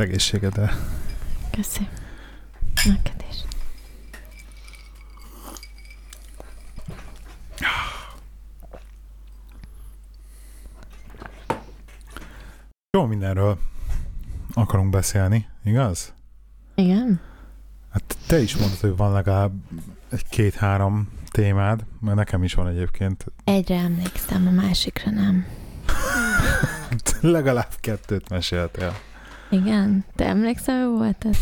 Egészségedre. Köszi. Neked is. Jó mindenről akarunk beszélni, igaz? Igen? Hát te is mondtad, hogy van legalább egy két-három témád, mert nekem is van egyébként. Egyre emlékszem, a másikra nem. legalább kettőt meséltél. Igen? Te emlékszel, mi volt ez?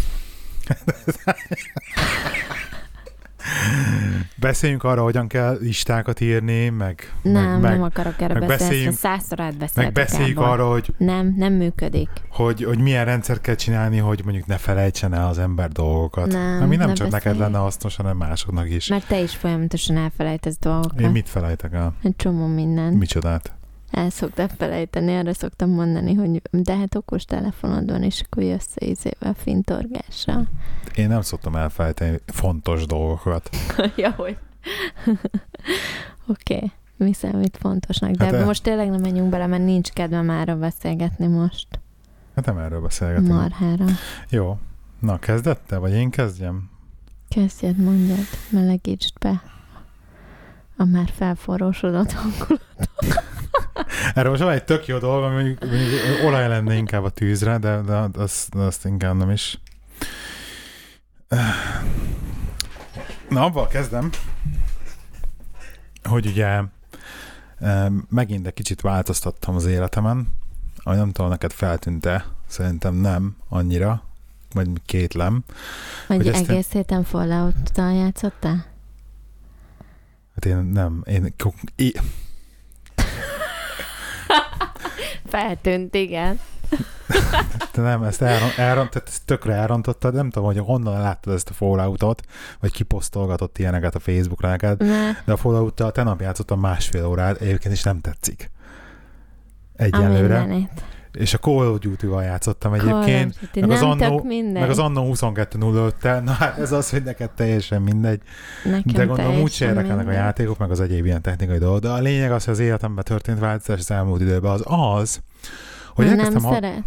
Beszéljünk arra, hogyan kell listákat írni, meg... Nem, meg, nem akarok erre meg beszélni, beszéljünk- százszor meg átbeszéltük beszéljük Gábor. arra, hogy, Nem, nem működik. hogy, hogy milyen rendszer kell csinálni, hogy mondjuk ne felejtsen el az ember dolgokat. Nem, Ami nem ne csak neked beszélj. lenne hasznos, hanem másoknak is. Mert te is folyamatosan elfelejtesz dolgokat. Én mit felejtek el? Egy csomó mindent. Micsodát? El szoktam felejteni, arra szoktam mondani, hogy de hát okos telefonod van, és akkor jössz izével fintorgással. Én nem szoktam elfelejteni fontos dolgokat. ja, hogy. Oké, okay. mi számít fontosnak. De Hát e- most tényleg nem menjünk bele, mert nincs kedvem már beszélgetni most. Hát nem erről beszélgetünk. Marhára. Jó. Na, kezdett te, vagy én kezdjem? Kezdjed, mondjad, melegítsd be a már felforrósodott hangulat. Erről most van egy tök jó dolog, ami mondjuk, mondjuk olaj lenne inkább a tűzre, de, de azt, azt inkább nem is. Na, abban kezdem, hogy ugye eh, megint egy kicsit változtattam az életemen, ami nem tudom, neked feltűnte, szerintem nem annyira, vagy kétlem. Hogy, Hogy ezt én- egész héten Fallout-tal játszottál? Hát én nem, én, én Feltűnt, igen. Te nem, ezt elron, elron, tehát ezt tökre elrontottad, nem tudom, hogy honnan láttad ezt a Falloutot, vagy kiposztolgatott ilyeneket a Facebookra neked, de a Fallout-tal te nap játszottam másfél órát, egyébként is nem tetszik. a Egyelőre. És a Call of Duty-val játszottam Call egyébként, Duty. meg az nem annó- meg az Anno 22.05-tel, na hát ez az, hogy neked teljesen mindegy, Nekem de gondolom úgy érdekelnek a játékok, meg az egyéb ilyen technikai dolgok, de a lényeg az, hogy az életemben történt változás az elmúlt időben az az, hogy nem elkezdtem, ha... szeret.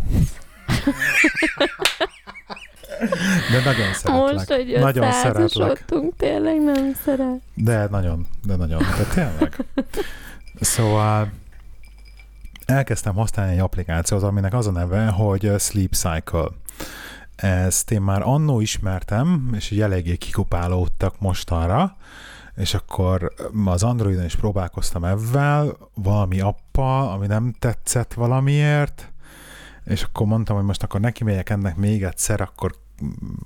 de nagyon szeretlek. Most, hogy nagyon szeretlek. tényleg nem szeret. De nagyon, de nagyon, de tényleg. Szóval elkezdtem használni egy applikációt, aminek az a neve, hogy Sleep Cycle. Ezt én már annó ismertem, és így eléggé kikupálódtak mostanra, és akkor az Androidon is próbálkoztam ebben, valami appal, ami nem tetszett valamiért, és akkor mondtam, hogy most akkor neki megyek ennek még egyszer, akkor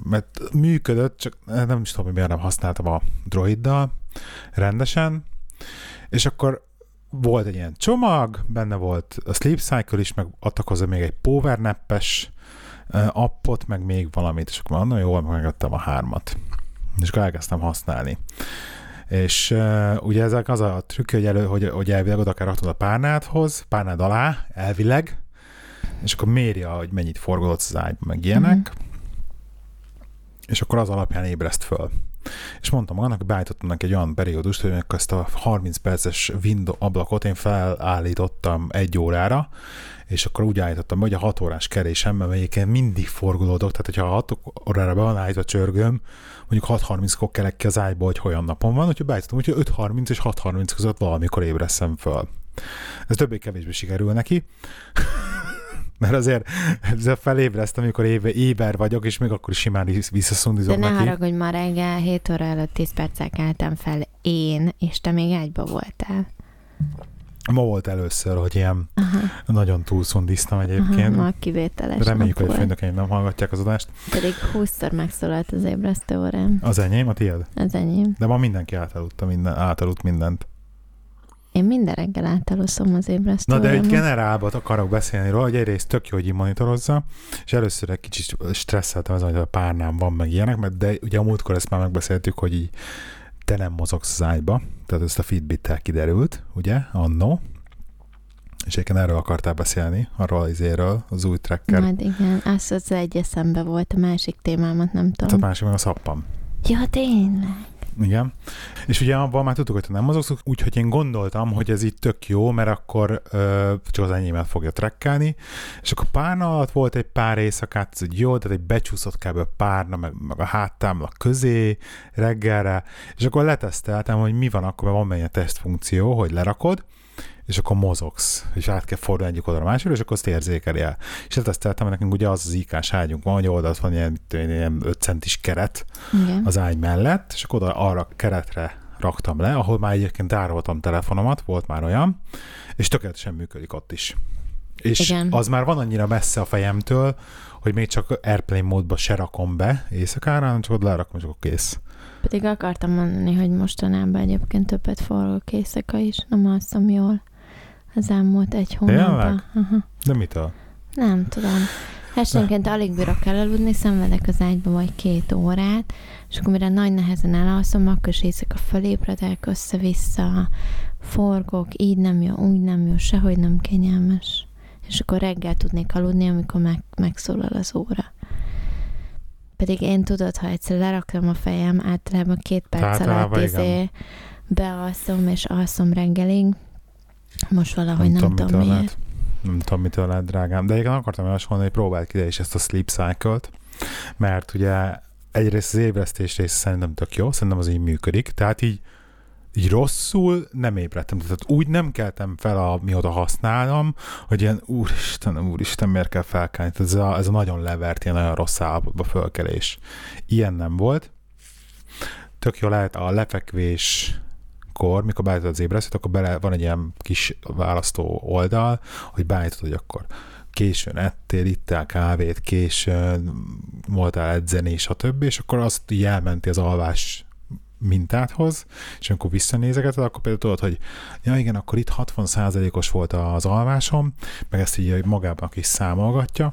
mert működött, csak nem is tudom, hogy miért nem használtam a droiddal rendesen, és akkor volt egy ilyen csomag, benne volt a Sleep Cycle is, meg adtak hozzá még egy powernap-es ö, appot, meg még valamit, és akkor mondom, jól megadtam a hármat. És akkor elkezdtem használni. És uh, ugye ezek az a trükk, hogy, elő, hogy, hogy elvileg oda kell raknod a párnádhoz, párnád alá, elvileg, és akkor méri, hogy mennyit forgolódsz az ágyba, meg ilyenek, Mhm. és akkor az alapján ébreszt föl. És mondtam magának, beállítottam neki egy olyan periódust, hogy ezt a 30 perces window ablakot én felállítottam egy órára, és akkor úgy állítottam, hogy a 6 órás kerésemben egyébként mindig forgolódok, tehát hogyha 6 órára be van állítva csörgőm, mondjuk 6.30-kor kelek ki az ágyból, hogy olyan napon van, hogyha beállítottam, hogy 5.30 és 6.30 között valamikor ébreszem föl. Ez többé-kevésbé sikerül neki. Mert azért ezzel felébreztem, amikor éve, éber vagyok, és még akkor is simán De visszaszundizom ne neki. haragudj, ma reggel 7 óra előtt 10 perccel keltem fel én, és te még ágyba voltál. Ma volt először, hogy ilyen Aha, nagyon túlszundiztam aha, egyébként. ma kivételes Reméljük, hogy a főnökeim nem hallgatják az adást. Pedig 20-szor megszólalt az ébresztő órám. Az enyém, a tiéd? Az enyém. De ma mindenki átaludta minden, átaludt mindent. Én minden reggel átaluszom az ébresztő Na de egy generálban akarok beszélni róla, hogy egyrészt tök jó, hogy így monitorozza, és először egy kicsit stresszeltem azon, hogy a párnám van meg ilyenek, mert de ugye a múltkor ezt már megbeszéltük, hogy így te nem mozogsz az ágyba, tehát ezt a Fitbit-tel kiderült, ugye, annó, és egyébként erről akartál beszélni, arról az izéről, az új tracker. Majd igen, az az egy eszembe volt, a másik témámat nem Tehát a tudom. másik meg a szappam. Ja, tényleg. Igen. És ugye abban már tudtuk, hogy te nem mozogsz, úgyhogy én gondoltam, hogy ez itt tök jó, mert akkor ö, csak az enyémet fogja trekkelni, és akkor párna alatt volt egy pár éjszakát, ez jó, tehát egy becsúszott kb. párna, meg, meg a háttámla közé reggelre, és akkor leteszteltem, hogy mi van akkor, mert van benne tesztfunkció, hogy lerakod, és akkor mozogsz, és át kell fordulni egyik oldalra a másikra, és akkor azt érzékeli el. És leteszteltem, nekünk ugye az az ikás ágyunk van, hogy oldalt van ilyen, ilyen 5 centis keret Igen. az ágy mellett, és akkor oda arra a keretre raktam le, ahol már egyébként tároltam telefonomat, volt már olyan, és tökéletesen működik ott is. És Igen. az már van annyira messze a fejemtől, hogy még csak Airplane módba se rakom be éjszakára, hanem csak oda lerakom, és akkor kész. Pedig akartam mondani, hogy mostanában egyébként többet forrok éjszaka is, nem alszom jól az elmúlt egy hónapban. De mitől? Nem tudom. Esténként alig bírok elaludni, szenvedek az ágyba vagy két órát, és akkor mire nagy nehezen elalszom, akkor is éjszaka fölébredek, össze-vissza, forgok, így nem jó, úgy nem jó, sehogy nem kényelmes. És akkor reggel tudnék aludni, amikor meg, megszólal az óra. Pedig én tudod, ha egyszer leraktam a fejem, általában két perc Általában alatt izé bealszom, és alszom reggelig. Most valahogy nem, tudom, tudom mitől miért. lehet. Nem tudom, mitől lehet, drágám. De egyébként akartam javasolni, hogy próbáld ki is ezt a sleep cycle-t, mert ugye egyrészt az ébresztés része szerintem tök jó, szerintem az így működik, tehát így, így rosszul nem ébredtem. Tehát úgy nem keltem fel, a, mióta használom, hogy ilyen úristen, úristen, miért kell felkelni? Tehát ez a, ez a nagyon levert, ilyen nagyon rossz állapotba fölkelés. Ilyen nem volt. Tök jó lehet a lefekvés kor, mikor beállítod az ébresztőt, akkor bele van egy ilyen kis választó oldal, hogy beállítod, hogy akkor későn ettél, ittál kávét, későn voltál edzeni, stb. És akkor azt így elmenti az alvás mintáthoz, és amikor visszanézegeted, akkor például tudod, hogy ja igen, akkor itt 60%-os volt az alvásom, meg ezt így magában is számolgatja,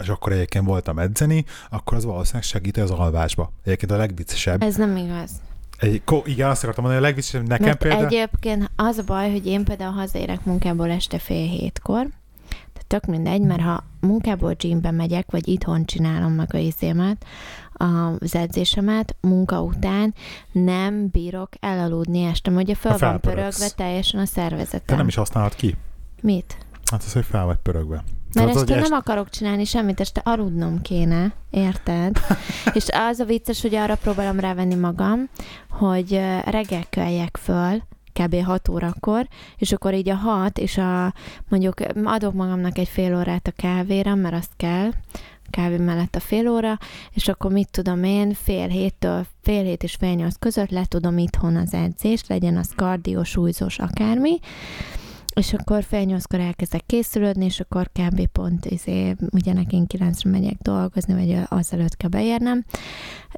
és akkor egyébként voltam edzeni, akkor az valószínűleg segít az alvásba. Egyébként a legviccesebb. Ez nem igaz. Egy, ko, igen, azt akartam mondani, a legviccesebb nekem Mert például. egyébként az a baj, hogy én például hazaérek munkából este fél hétkor, tehát tök mindegy, mert ha munkából gymbe megyek, vagy itthon csinálom meg a izémet, az edzésemet, munka után nem bírok elaludni este, ugye Ha van pörögve teljesen a szervezetem. Te nem is használod ki. Mit? Hát az, hogy fel vagy pörögve. Mert Tudod, este hogy nem akarok csinálni semmit, este aludnom kéne, érted? és az a vicces, hogy arra próbálom rávenni magam, hogy reggel keljek föl, kb. 6 órakor, és akkor így a 6, és a, mondjuk adok magamnak egy fél órát a kávéra, mert azt kell, kávé mellett a fél óra, és akkor mit tudom én, fél héttől, fél hét és fél nyolc között le tudom itthon az edzést, legyen az kardió, súlyzós, akármi, és akkor fél nyolckor elkezdek készülődni, és akkor kb. pont izé, ugye nekem kilencre megyek dolgozni, vagy azelőtt kell beérnem.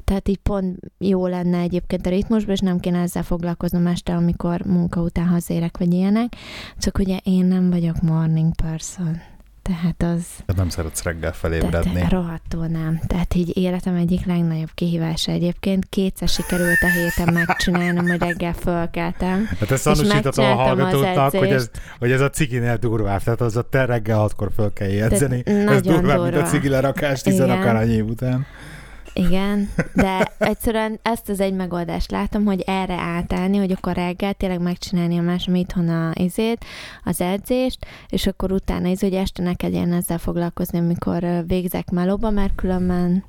Tehát így pont jó lenne egyébként a ritmusban, és nem kéne ezzel foglalkoznom este, amikor munka után hazérek, vagy ilyenek. Csak ugye én nem vagyok morning person. Tehát az Tehát nem szeretsz reggel tehát felébredni. rohadtul nem. Tehát így életem egyik legnagyobb kihívása egyébként. Kétszer sikerült a héten megcsinálnom, hogy reggel fölkeltem. Hát ezt tanúsítatom a hallgatóknak, hogy ez, hogy ez a cikinél durvább. Tehát az a te reggel hatkor föl kell jegyzeni. Ez durvább, mint a durva. cigi lerakás tizen Igen. akár év után. Igen, de egyszerűen ezt az egy megoldást látom, hogy erre átállni, hogy akkor reggel tényleg megcsinálni a másom itthon a izét, az edzést, és akkor utána ez, hogy este ne kelljen ezzel foglalkozni, amikor végzek melóba, mert különben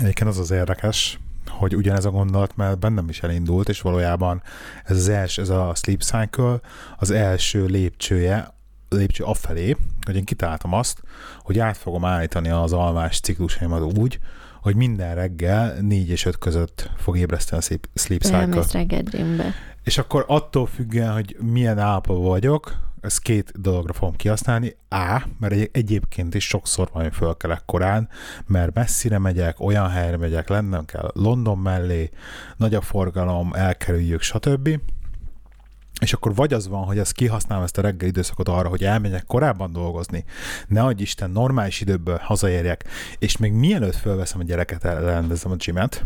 Egyébként az az érdekes, hogy ugyanez a gondolat, mert bennem is elindult, és valójában ez az első, ez a sleep cycle, az első lépcsője, lépcső afelé, hogy én kitaláltam azt, hogy át fogom állítani az alvás ciklusaimat úgy, hogy minden reggel 4 és 5 között fog ébreszteni a sleep, sleep cycle. reggel gymbe. És akkor attól függően, hogy milyen állapotban vagyok, ezt két dologra fogom kihasználni. A, mert egy, egyébként is sokszor van, hogy fölkelek korán, mert messzire megyek, olyan helyre megyek, lennem kell London mellé, nagy a forgalom, elkerüljük, stb. És akkor vagy az van, hogy azt kihasználom ezt a reggel időszakot arra, hogy elmegyek korábban dolgozni, ne adj Isten, normális időből hazaérjek, és még mielőtt fölveszem a gyereket, elrendezem a gymet,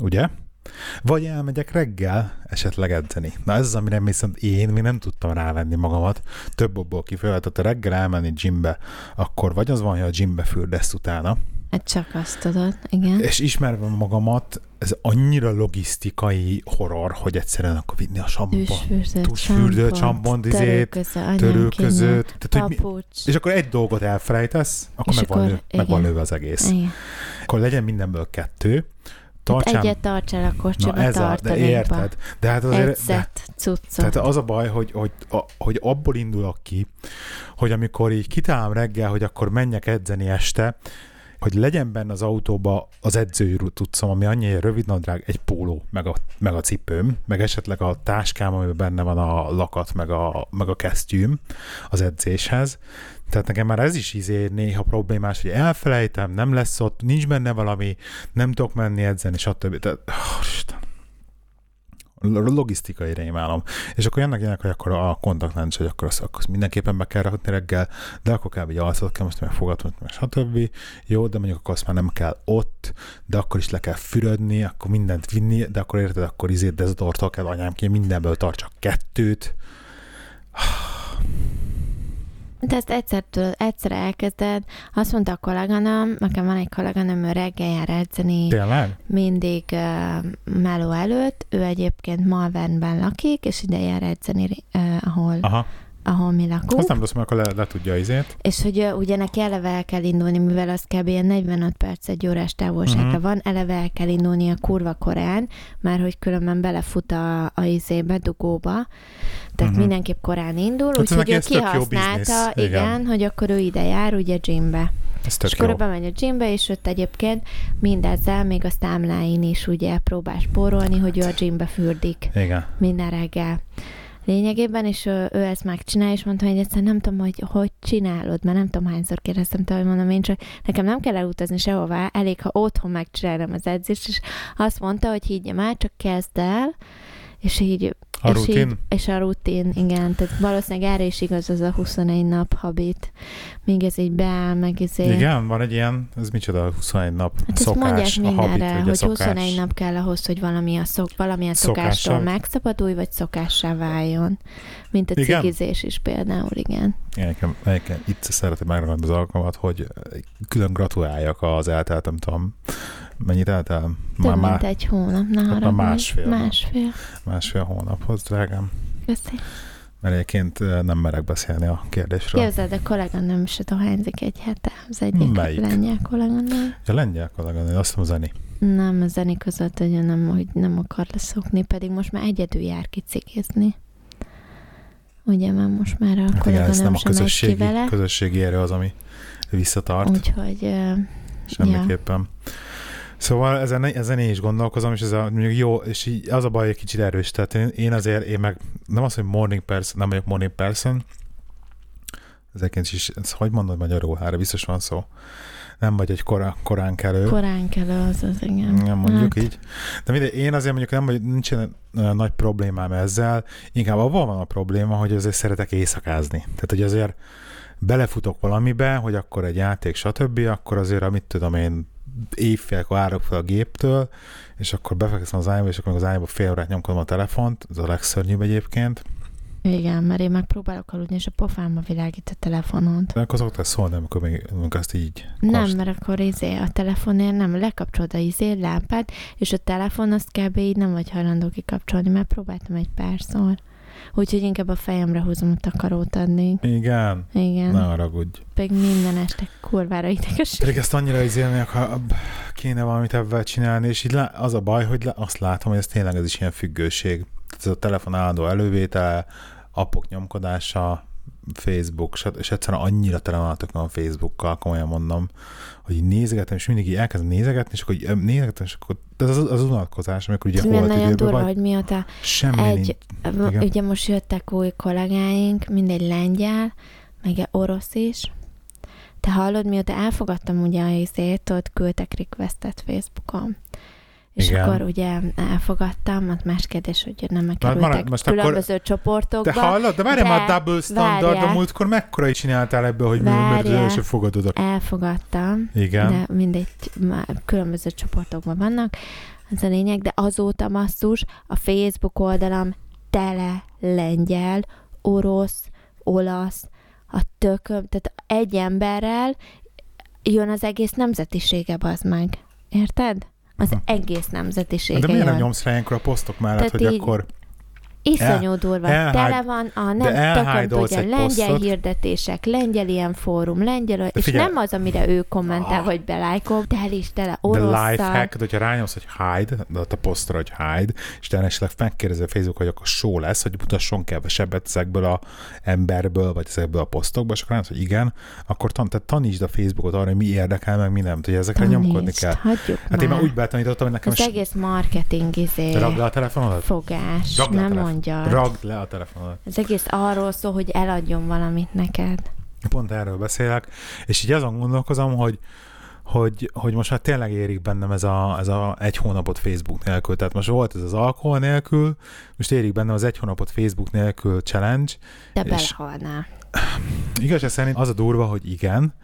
ugye? Vagy elmegyek reggel esetleg edzeni. Na ez az, amire viszont én még nem tudtam rávenni magamat. Több kifolyólag, tehát a reggel elmenni gymbe, akkor vagy az van, hogy a gymbe fürdesz utána, Hát Csak azt tudod, igen. És ismerve magamat, ez annyira logisztikai horror, hogy egyszerűen akkor vinni a sambonba. Tűsfürdő, Tűsfürdő, csampont, izét, törőköző, törőközőt. Tehát, hogy mi, papucs. és akkor egy dolgot elfelejtesz, akkor, meg, van, akkor- lő, meg van lőve az egész. Igen. Akkor legyen mindenből kettő. Hát Tartsám, egyet tarts el a na kocsiba, ez a, de érted. De hát azért, szett cuccot. tehát az a baj, hogy, hogy, a, hogy abból indulok ki, hogy amikor így kitálom reggel, hogy akkor menjek edzeni este, hogy legyen benne az autóba az edzői tudszom, ami annyi egy rövid nadrág, egy póló, meg a, meg a cipőm, meg esetleg a táskám, amiben benne van a lakat, meg a, meg a kesztyűm az edzéshez. Tehát nekem már ez is izé néha problémás, hogy elfelejtem, nem lesz ott, nincs benne valami, nem tudok menni edzeni, stb. Tehát, oh, Isten. Logisztikai rémálom. És akkor jönnek ilyenek, hogy akkor a kontaktlencs, hogy akkor azt, akkor mindenképpen be kell rakni reggel, de akkor kell egy alszat, kell most meg fogadni, meg stb. Jó, de mondjuk akkor azt már nem kell ott, de akkor is le kell fürödni, akkor mindent vinni, de akkor érted, akkor izét dezotortól kell anyám ki, mindenből tart csak kettőt. De ezt egyszer, tudod, egyszer elkezded. Azt mondta a kolléganőm, nekem van egy kolléganőm, ő reggel jár edzeni Tényleg? mindig uh, meló előtt. Ő egyébként Malvernben lakik, és ide jár edzeni, uh, ahol, Aha. Ahol mi lakunk. Azt nem rossz, mert akkor le, le tudja izét. És hogy ugye neki eleve el kell indulni, mivel az kb. ilyen 45 perc egy órás távolságra uh-huh. van, eleve el kell indulni a kurva korán, mert hogy különben belefut a, a izébe, dugóba. Tehát uh-huh. mindenképp korán indul, Hát úgyhogy ő kihasználta, igen, Igen. hogy akkor ő ide jár, ugye gymbe. Ez és akkor bemegy a gymbe, és ott egyébként mindezzel még a számláin is ugye próbál spórolni, hogy ő a gymbe fürdik Igen. minden reggel lényegében, és ő, ő ezt megcsinálja, és mondta, hogy egyszerűen nem tudom, hogy hogy csinálod, mert nem tudom, hányszor kérdeztem tőle, hogy mondom, én csak nekem nem kell elutazni sehová, elég, ha otthon megcsinálom az edzést, és azt mondta, hogy higgyem el, csak kezd el, és így A és rutin? Így, és a rutin, igen. Tehát valószínűleg erre is igaz az a 21 nap habit. Míg ez így beáll, meg ezért. Igen, van egy ilyen, ez micsoda, 21 nap Hát szokás, a habit, a hogy szokás. 21 nap kell ahhoz, hogy valami a szok, valamilyen Szokássá? szokástól megszabadulj, vagy szokássá váljon. Mint a Igen? cigizés is például, igen. Én nekem, nekem itt szeretem megragadni az alkalmat, hogy külön gratuláljak az eltelt, nem tudom, mennyit eltelt? Több Már, mint már egy hónap, na már haragudj. másfél nap. Másfél. másfél hónaphoz, drágám. Köszi. Mert egyébként nem merek beszélni a kérdésről. Képzeld, a kolléganőm se dohányzik egy hete. Az egyik Melyik? lengyel kolléganőm. A lengyel kolléganő, azt mondom, Zeni. Nem, a zeni között, hogy nem, hogy nem akar leszokni, pedig most már egyedül jár ki cigizni. Ugye, mert most már a Hát kolléganőm nem a megy ki közösségi, vele. közösségi erő az, ami visszatart. Úgyhogy ö, Semmiképpen. Szóval ezen, ezen én is gondolkozom, és ez a, mondjuk jó, és így az a baj, hogy kicsit erős. Tehát én, én azért, én meg nem azt, hogy morning person, nem vagyok morning person, ezeket is, ez hogy mondod magyarul? Erre biztos van szó. Nem vagy egy korán, korán kelő. korán kell az, az igen. Nem mondjuk Hát, így. De mindegy, én azért mondjuk nem, hogy nincsen olyan nagy problémám ezzel, inkább abban van a probléma, hogy azért szeretek éjszakázni. Tehát, hogy azért belefutok valamibe, hogy akkor egy játék, stb., akkor azért, amit tudom én, éjfélkor árok fel a géptől, és akkor befekszem az ágyba, és akkor az ágyba fél órát nyomkodom a telefont, ez a legszörnyűbb egyébként. Igen, mert én megpróbálok aludni, és a pofámba világít a telefonod. De akkor szoktál szólni, amikor még amikor azt így Nem, kost- mert akkor izé, a telefonért nem, lekapcsolod a izé, lámpát, és a telefon azt kb. így nem vagy hajlandó kikapcsolni, mert próbáltam egy párszor. Úgyhogy inkább a fejemre húzom a takarót addig. Igen, Igen. ne haragudj. Pedig minden este kurvára ideges. Pedig ezt annyira izélnék, ha kéne valamit ebben csinálni, és így lá- az a baj, hogy lá- azt látom, hogy ez tényleg ez is ilyen függőség. Ez a telefon állandó elővétele, appok nyomkodása, Facebook, és egyszerűen annyira tele van a a Facebookkal, komolyan mondom, hogy így nézegetem, és mindig így elkezdem nézegetni, és akkor így nézegetem, és akkor de az az, az unatkozás, amikor ugye holt nagyon durva, vagy, hogy mióta semmi egy, nincs. Igen. ugye most jöttek új kollégáink, mindegy lengyel, meg orosz is. Te hallod, mióta elfogadtam ugye a izét, ott küldtek requestet Facebookon. És Igen. akkor ugye elfogadtam, ott más kérdés, hogy nem kerültek most akkor- különböző csoportokba. Te hallod? De várjál de már a double standard, várjál. a múltkor mekkora is csináltál ebből, hogy mert az első fogadod a... Elfogadtam, Igen. de mindegy, különböző csoportokban vannak, ez a lényeg, de azóta masszus a Facebook oldalam tele lengyel, orosz, olasz, a tököm, tehát egy emberrel jön az egész nemzetisége, az meg. Érted? Az egész nemzetisége De miért nem nyomsz rá ilyenkor a posztok mellett, Tehát hogy így- akkor Iszonyú durva. elhágy- Tele van a nem tököm tudja, lengyel posztot. hirdetések, lengyel ilyen fórum, lengyel, és figyelj. nem az, amire ő kommentál, Ah. vagy belájkol, de el is tele de orosszal. lifehack, hogyha rányomsz, hogy hide, de a posztra, hogy hide, és te esetleg megkérdezi a Facebook, hogy akkor show lesz, hogy mutasson kevesebbet ezekből a emberből, vagy ezekből a posztokból, és akkor rányomsz, hogy igen, akkor tan- tehát tanítsd a Facebookot arra, hogy mi érdekel, meg mi nem, hogy ezekre nyomkodni Tanítsd, kell. Hagyjuk Hát én már már. úgy betanítottam, hogy nekem Az is egész marketing izé, ragd le a telefonodat? fogás, Ragd le a nem telefon- mondja. Ragd le a telefonodat. Az egész arról szól, hogy eladjon valamit neked. Pont erről beszélek, és így azon gondolkozom, hogy hogy, hogy most már tényleg érik bennem ez a, ez a egy hónapot Facebook nélkül. Tehát most volt ez az alkohol nélkül, most érik bennem az egy hónapot Facebook nélkül challenge. De És- belehalnál. Igazság szerint az a durva, hogy igen,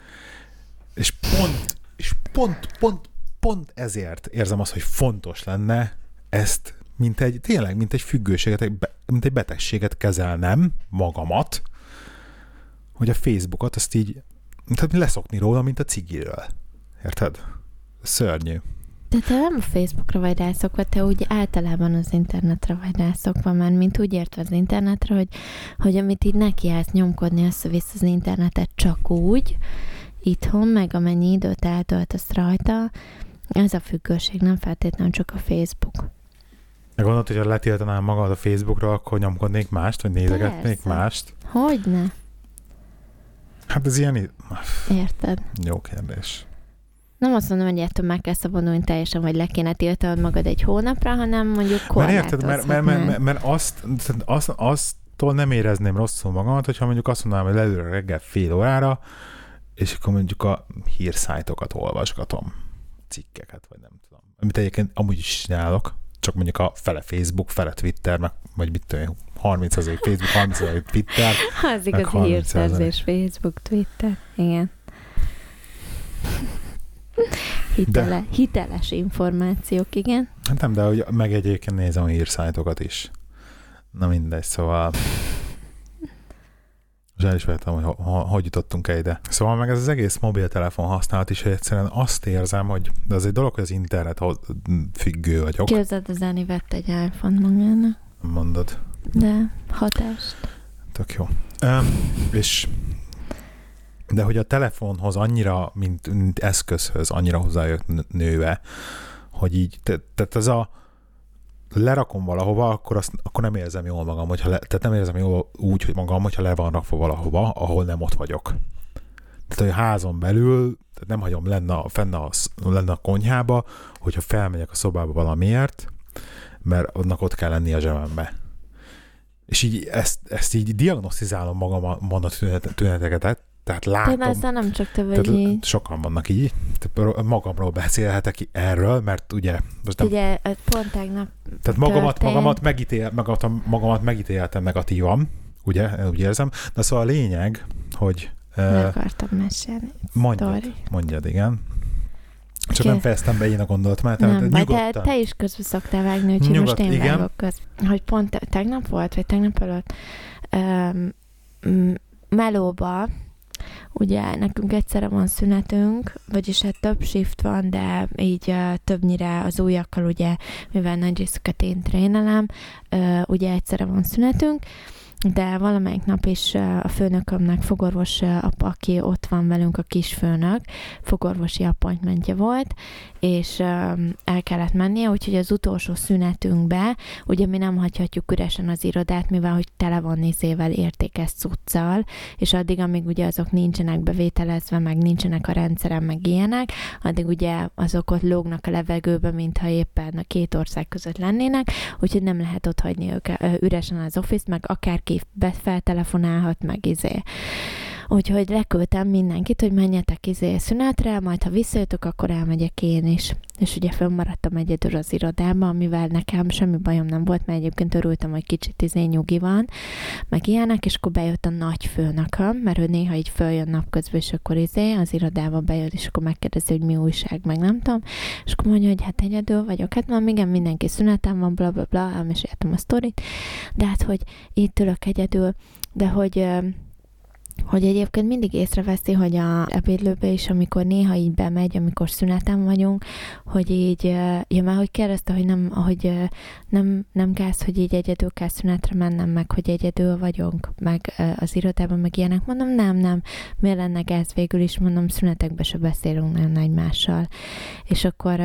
és pont, és pont, pont, pont ezért érzem azt, hogy fontos lenne ezt, mint egy, tényleg, mint egy függőséget, mint egy betegséget kezelnem magamat, hogy a Facebookot azt így, tehát leszokni róla, mint a cigiről. Érted? Szörnyű. De te nem a Facebookra vagy rászokva, te úgy általában az internetre vagy rászokva, mert mint úgy értve az internetre, hogy, hogy amit így nekiállsz nyomkodni össze-vissza az internetet csak úgy, itthon, meg amennyi időt eltöltesz rajta, ez a függőség, nem feltétlenül csak a Facebook. De gondolod, hogy ha letiltanám magad a Facebookra, akkor nyomkodnék mást, vagy nézegetnék Persze. mást? Hogyne? Hát ez ilyen Érted? jó kérdés. Nem azt mondom, hogy ettől meg kell szabadulni teljesen, vagy le kéne tiltanod magad egy hónapra, hanem mondjuk Mert érted, mert, mert, mert, mert, mert azt, azt, aztól nem érezném rosszul magamat, hogyha mondjuk azt mondanám, hogy leülök reggel fél órára, és akkor mondjuk a hírszájtokat olvasgatom, cikkeket, vagy nem tudom. Amit egyébként amúgy is csinálok, csak mondjuk a fele Facebook, fele Twitter, meg, vagy mit tudom, én, 30 Facebook, 30 Twitter. Az igazi 30 hírszerzés, Facebook, Twitter, igen. Hitele, hiteles információk, igen. Hát nem, de hogy meg egyébként nézem a hírszájtokat is. Na mindegy, szóval... És el is vettem, hogy ho- ho- hogy jutottunk el ide. Szóval meg ez az egész mobiltelefon használat is, hogy egyszerűen azt érzem, hogy de az egy dolog, hogy az internet függő vagyok, Képzeld, az Áni vett egy iPhone magának, mondod. de hatást. Tök jó. Um, és de hogy a telefonhoz annyira, mint, mint eszközhöz, annyira hozzájött nőve, hogy így, te- tehát ez a lerakom valahova, akkor, azt, akkor nem érzem jól magam, hogyha le, tehát nem érzem jól úgy, hogy magam, hogyha le van rakva valahova, ahol nem ott vagyok. Tehát, hogy a házon belül, tehát nem hagyom lenne, a- fenn a, lenne a konyhába, hogyha felmegyek a szobába valamiért, mert annak ott kell lenni a zsebembe. És így ezt, ezt így diagnosztizálom magamon a tünet- tüneteket, tehát De látom, ezzel nem csak te vagy tehát így. sokan vannak így, magamról beszélhetek erről, mert ugye, most nem, Ugye, pont tegnap tehát magamat, történt. magamat, megítél, magamat, magamat megítéltem negatívan, ugye, úgy érzem, de szóval a lényeg, hogy el uh, akartam mesélni. mondjad, Story. mondjad, igen. Csak Oké. nem fejeztem be én a gondolatomat, Nem, baj, de nyugodtan. te is közbe szoktál vágni, úgyhogy Nyugodt, most én igen. vágok köz. Hogy pont te, tegnap volt, vagy tegnap előtt, um, melóba, ugye nekünk egyszerre van szünetünk, vagyis hát több shift van, de így uh, többnyire az újakkal, ugye, mivel nagy részüket én trénelem, uh, ugye egyszerre van szünetünk, de valamelyik nap is a főnökömnek fogorvos apa, aki ott van velünk, a kisfőnök, fogorvosi appointmentje volt, és el kellett mennie, úgyhogy az utolsó szünetünkbe, ugye mi nem hagyhatjuk üresen az irodát, mivel hogy tele van nézével értékes cuccal, és addig, amíg ugye azok nincsenek bevételezve, meg nincsenek a rendszeren, meg ilyenek, addig ugye azok ott lógnak a levegőbe, mintha éppen a két ország között lennének, úgyhogy nem lehet ott hagyni őket üresen az office meg akárki befeltelefonálhat, meg izé. Úgyhogy leküldtem mindenkit, hogy menjetek izé szünetre, majd ha visszajöttök, akkor elmegyek én is. És ugye fönnmaradtam egyedül az irodában, amivel nekem semmi bajom nem volt, mert egyébként örültem, hogy kicsit izé nyugi van, meg ilyenek, és akkor bejött a nagy főnököm, mert ő néha így följön napközben, és akkor izé az irodába bejött, és akkor megkérdezi, hogy mi újság, meg nem tudom, és akkor mondja, hogy hát egyedül vagyok, hát már igen, mindenki szünetem van, bla bla bla, elmeséltem a sztorit, de hát, hogy itt ülök egyedül, de hogy hogy egyébként mindig észreveszi, hogy a ebédlőbe is, amikor néha így bemegy, amikor szünetem vagyunk, hogy így, ja már hogy kérdezte, hogy nem, hogy nem, nem gáz, hogy így egyedül kell szünetre mennem, meg hogy egyedül vagyunk, meg az irodában, meg ilyenek. Mondom, nem, nem, miért lenne gáz végül is, mondom, szünetekbe se beszélünk nagyon egymással. És akkor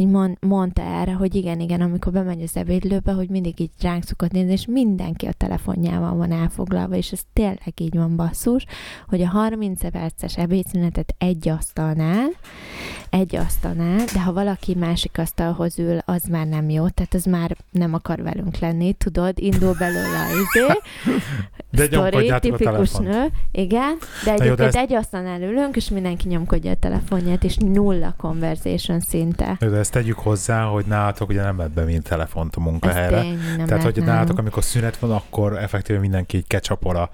így mond, mondta erre, hogy igen, igen, amikor bemegy az ebédlőbe, hogy mindig így ránk szokott nézni, és mindenki a telefonjával van elfoglalva, és ez tényleg így van basszus, hogy a 30 perces ebédszünetet egy asztalnál, egy asztalnál, de ha valaki másik asztalhoz ül, az már nem jó, tehát az már nem akar velünk lenni, tudod, indul belőle a izé, de sztori, tipikus nő, igen, de egyébként de ezt... egy asztalnál ülünk, és mindenki nyomkodja a telefonját, és nulla conversation szinte. De ezt tegyük hozzá, hogy nálatok ugye nem be mind telefont a munkahelyre. Tehát, hogy nálatok, amikor szünet van, akkor effektíve mindenki így kecsapol a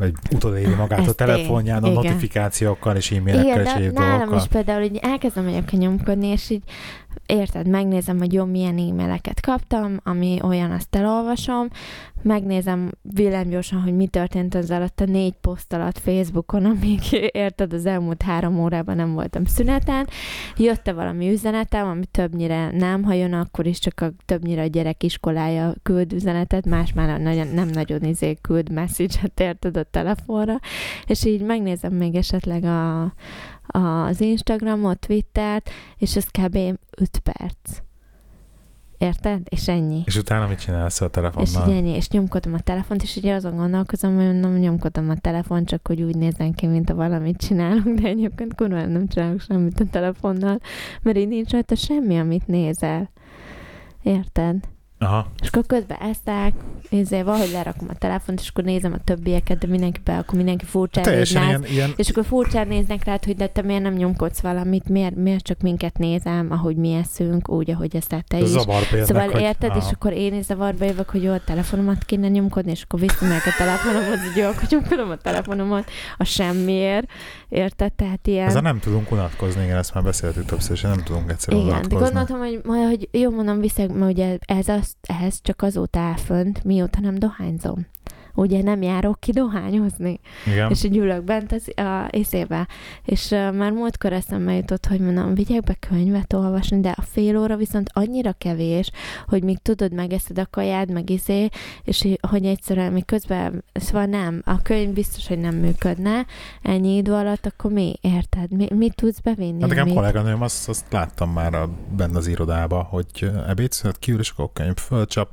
vagy utoléri magát a telefonján, a igen. notifikációkkal és e-mailekkel és egyéb nálam is például, hogy elkezdem egyébként nyomkodni, és így érted, megnézem, hogy jó, milyen e-maileket kaptam, ami olyan, azt elolvasom, megnézem villámgyorsan, hogy mi történt az alatt a négy poszt alatt Facebookon, amíg érted, az elmúlt három órában nem voltam szüneten. Jött-e valami üzenetem, ami többnyire nem, ha jön, akkor is csak a, többnyire a gyerek iskolája küld üzenetet, más már nagyon, nem nagyon izé küld message-et, érted a telefonra, és így megnézem még esetleg a, az Instagramot, Twittert, és ez kb. 5 perc. Érted? És ennyi. És utána mit csinálsz a telefonnal? És ennyi, és nyomkodom a telefont, és ugye azon gondolkozom, hogy mondom, nyomkodom a telefon, csak hogy úgy nézzen ki, mint a valamit csinálunk, de egyébként kurva nem csinálok semmit a telefonnal, mert így nincs rajta semmi, amit nézel. Érted? Aha. És akkor közben eszek, ezért valahogy lerakom a telefont, és akkor nézem a többieket, de mindenki be, akkor mindenki furcsán néz ilyen, ilyen... és akkor furcsán néznek rá, hogy de te miért nem nyomkodsz valamit, miért, miért csak minket nézem, ahogy mi eszünk, úgy, ahogy ezt te is. Zavarba szóval hogy... érted, és akkor én is zavarba jövök, hogy jó, a telefonomat kéne nyomkodni, és akkor viszem meg a telefonomat, hogy jó, akkor nyomkodom a telefonomat a semmiért, érted? Tehát ilyen... Ezzel nem tudunk unatkozni, igen, ezt már beszéltük többször, és nem tudunk egyszerűen Igen, de gondoltam, hogy, majd, hogy jó mondom, viszek, mert ugye ez az ehhez csak azóta áll fönt, mióta nem dohányzom. Ugye nem járok ki dohányozni. Igen. És így ülök bent az a észébe. És uh, már múltkor eszembe jutott, hogy mondom, vigyek be könyvet olvasni, de a fél óra viszont annyira kevés, hogy még tudod, megeszed a kajád, meg izé, és hogy egyszerűen még közben, szóval nem, a könyv biztos, hogy nem működne ennyi idő alatt, akkor mi, érted? Mi, mit tudsz bevinni? Hát nekem kolléganőm, azt, azt láttam már a, benne az irodába, hogy ebédszünet kiül, és akkor a könyv fölcsap,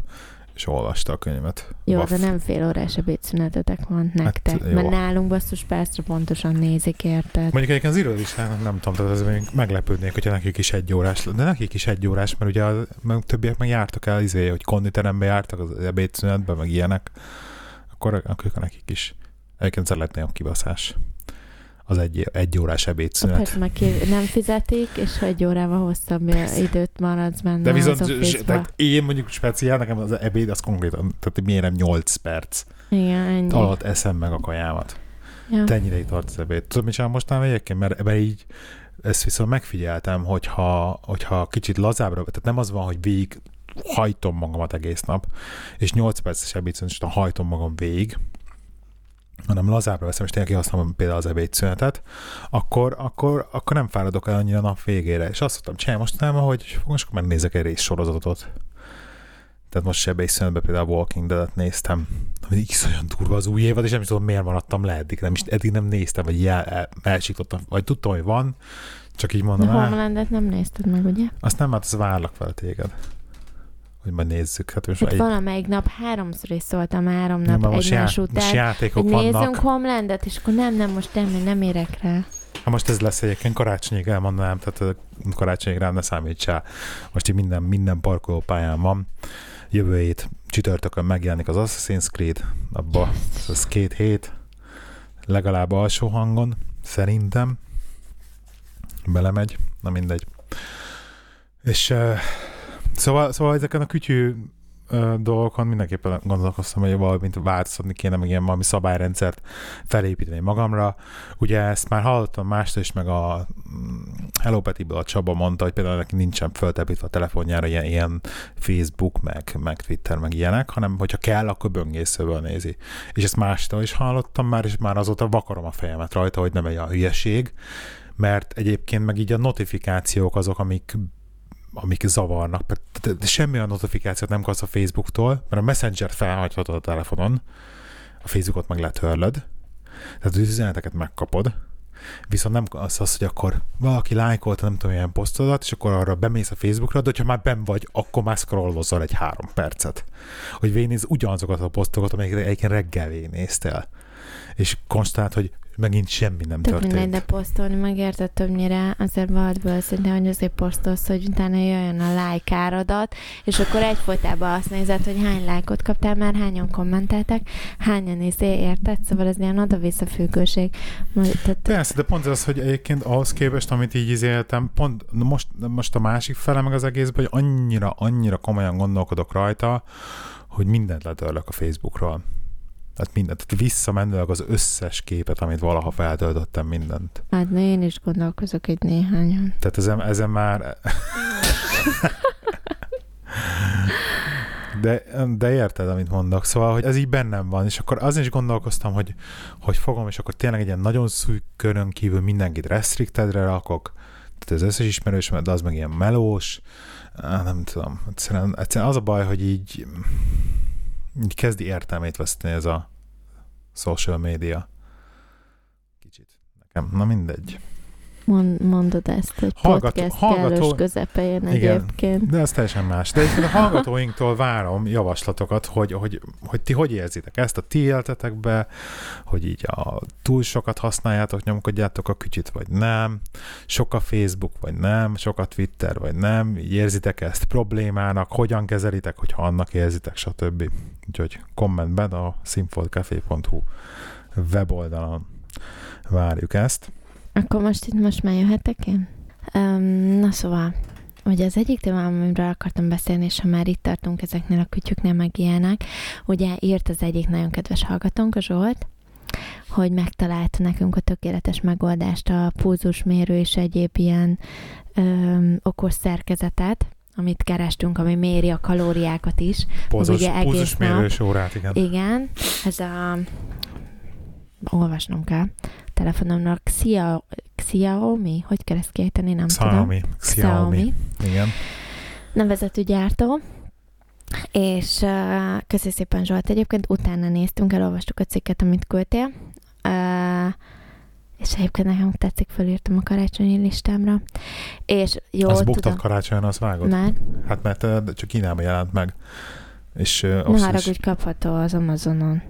és olvasta a könyvet. Jó, Buff. de nem fél órás ebédszünetetek van hát, nektek, hát, mert nálunk basszus percre pontosan nézik, érted? Mondjuk egyébként az irodis, nem, nem tudom, tehát ez meglepődnék, hogyha nekik is egy órás, de nekik is egy órás, mert ugye a, meg többiek meg jártak el, izé, hogy konditerembe jártak az ebédszünetbe, meg ilyenek, akkor, akkor nekik is. Egyébként szeretném kibaszás az egy, egy órás ebédszünet. Persze, meg nem fizetik, és egy órával hosszabb Persze. időt maradsz benne De viszont az tehát én mondjuk speciál, nekem az ebéd az konkrétan, tehát miért nem 8 perc. Igen, ennyi. Alatt eszem meg a kajámat. Ja. Te ennyire itt tart az ebéd. Tudod, mit csinálom most egyébként? Mert, mert így ezt viszont megfigyeltem, hogyha, hogyha kicsit lazábbra, tehát nem az van, hogy végig hajtom magamat egész nap, és 8 perces ebédszünet, és hajtom magam végig, hanem lazábbra veszem, és tényleg kihasználom például az ebédszünetet, akkor, akkor, akkor nem fáradok el annyira a nap végére. És azt mondtam, csinálj most nem, hogy most akkor megnézek egy rész sorozatot. Tehát most ebédszünetben például a Walking Dead-et néztem, ami olyan durva az új évad, és nem is tudom, miért maradtam le eddig. Nem is, eddig nem néztem, vagy el, el, elsiklottam, vagy tudtam, hogy van, csak így mondom. A Homelandet nem nézted meg, ugye? Azt nem, hát az várlak fel téged hogy majd nézzük. Hát, most hát egy... valamelyik nap háromszor is szóltam három nap nem, egymás já- után. Most játékok hogy vannak. nézzünk Homelandet, és akkor nem, nem, most nem, nem érek rá. Ha most ez lesz egyébként karácsonyig elmondanám, tehát karácsonyig rám ne számítsál. Most így minden, minden parkolópályán van. Jövő hét csütörtökön megjelenik az Assassin's Creed, abba ez két hét, legalább alsó hangon, szerintem. Belemegy, na mindegy. És uh, Szóval, szóval ezeken a kütyű dolgokon mindenképpen gondolkoztam, hogy valamint változtatni kéne, meg ilyen valami szabályrendszert felépíteni magamra. Ugye ezt már hallottam mástól is, meg a mm, Hello Petiből a Csaba mondta, hogy például neki nincsen föltepítve a telefonjára ilyen, ilyen Facebook, meg, meg Twitter, meg ilyenek, hanem hogyha kell, akkor böngészőből nézi. És ezt mástól is hallottam már, és már azóta vakarom a fejemet rajta, hogy nem egy a hülyeség, mert egyébként meg így a notifikációk azok, amik amik zavarnak. Semmi a notifikációt nem kapsz a Facebooktól, mert a Messenger felhagyhatod a telefonon, a Facebookot meg letörlöd, tehát az üzeneteket megkapod, viszont nem az az, hogy akkor valaki lájkolta, nem tudom, ilyen posztodat, és akkor arra bemész a Facebookra, de ha már ben vagy, akkor már scrollozol egy három percet. Hogy végignéz ugyanazokat a posztokat, amelyeket egyébként reggel végignéztél. És konstát, hogy megint semmi nem Tök történt. mindegy, de posztolni megérted többnyire, azért valadból szerintem, hogy azért posztolsz, hogy utána jöjjön a like áradat, és akkor egyfolytában azt nézed, hogy hány lájkot kaptál már, hányan kommenteltek, hányan izé, érted? Szóval ez ilyen oda-vissza függőség. Tehát... Persze, de pont az, hogy egyébként ahhoz képest, amit így izéltem, pont most, most a másik fele meg az egészben, hogy annyira, annyira komolyan gondolkodok rajta, hogy mindent letörlök a Facebookról. Tehát mindent, tehát visszamenőleg az összes képet, amit valaha feltöltöttem, mindent. Hát ne, én is gondolkozok egy néhányan. Tehát ezen, ezen már... De, de érted, amit mondok. Szóval, hogy ez így bennem van, és akkor azon is gondolkoztam, hogy, hogy fogom, és akkor tényleg egy ilyen nagyon szűk körön kívül mindenkit restrictedre rakok, tehát az összes ismerősömet, de az meg ilyen melós, nem tudom, egyszerűen, egyszerűen az a baj, hogy így így kezdi értelmét veszteni ez a social media. Kicsit. Nekem, na mindegy. Mond, mondod ezt, hogy Hallgató, podcast hallgató, közepén igen, egyébként. De ez teljesen más. De egyébként a hallgatóinktól várom javaslatokat, hogy, hogy, hogy ti hogy érzitek ezt a ti életetekbe, hogy így a túl sokat használjátok, nyomkodjátok a kütyit, vagy nem, sok a Facebook, vagy nem, sok a Twitter, vagy nem, így érzitek ezt problémának, hogyan kezelitek, hogyha annak érzitek, stb. Úgyhogy kommentben a sinfoldcafé.hu weboldalon várjuk ezt. Akkor most itt most már jöhetek én? Um, na szóval, ugye az egyik témám, amiről akartam beszélni, és ha már itt tartunk ezeknél a kütyüknél, meg ilyenek, ugye írt az egyik nagyon kedves hallgatónk, a Zsolt, hogy megtalálta nekünk a tökéletes megoldást, a pulzusmérő és egyéb ilyen öm, okos szerkezetet, amit kerestünk, ami méri a kalóriákat is. Pulzus, ugye egész pulzusmérős órát, igen. Igen, ez a olvasnom kell telefonomnak Xia, Xiaomi, hogy kell ezt kiejteni, nem Xiaomi. tudom. Xiaomi. Xiaomi. Igen. Nevezetű gyártó. És uh, köszi szépen Zsolt, egyébként utána néztünk, elolvastuk a cikket, amit küldtél. Uh, és egyébként nekem tetszik, fölírtam a karácsonyi listámra. És jó, Az buktad karácsonyon, az vágod? Már? Hát mert csak Kínában jelent meg. És, uh, ne haragudj, is... kapható az Amazonon.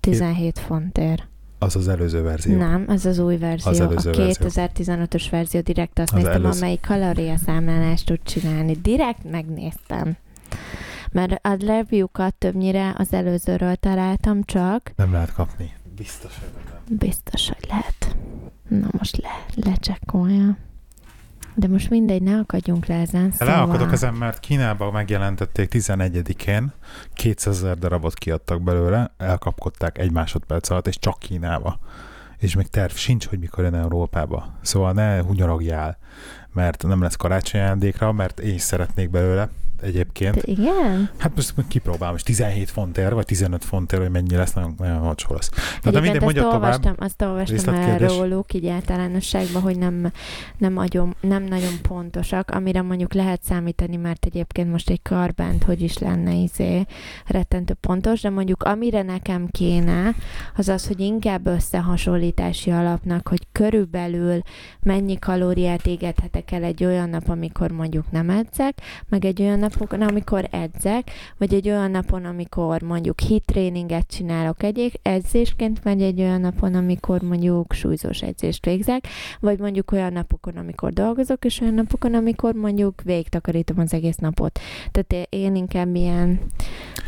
17 fontért. Az az előző verzió. Nem, az az új verzió. Az előző a 2015-ös verzió direkt azt az néztem, előző... amelyik kalóriaszámlálást tud csinálni. Direkt megnéztem. Mert a review-kat többnyire az előzőről találtam csak. Nem lehet kapni. Biztos, hogy nem. Biztos, hogy lehet. Na most le, lecsekkolja. De most mindegy, ne akadjunk le ezen. Szóval... Leakadok ezen, mert Kínában megjelentették 11-én, 200 ezer darabot kiadtak belőle, elkapkodták egy másodperc alatt, és csak Kínába. És még terv sincs, hogy mikor jön Európába. Szóval ne hunyorogjál, mert nem lesz karácsony ajándékra, mert én is szeretnék belőle, egyébként. De igen? Hát most kipróbálom, és 17 fontért, vagy 15 fontért, hogy mennyi lesz, nagyon, nagyon olcsó lesz. De, de mindegy, mondja olvastam, tovább. Azt olvastam el róluk, így általánosságban, hogy nem, nem, nagyon, nem nagyon pontosak, amire mondjuk lehet számítani, mert egyébként most egy karbánt, hogy is lenne izé rettentő pontos, de mondjuk amire nekem kéne, az az, hogy inkább összehasonlítási alapnak, hogy körülbelül mennyi kalóriát égethetek el egy olyan nap, amikor mondjuk nem edzek, meg egy olyan napon, amikor edzek, vagy egy olyan napon, amikor mondjuk hit tréninget csinálok egy edzésként, vagy egy olyan napon, amikor mondjuk súlyzós edzést végzek, vagy mondjuk olyan napokon, amikor dolgozok, és olyan napokon, amikor mondjuk végtakarítom az egész napot. Tehát én inkább ilyen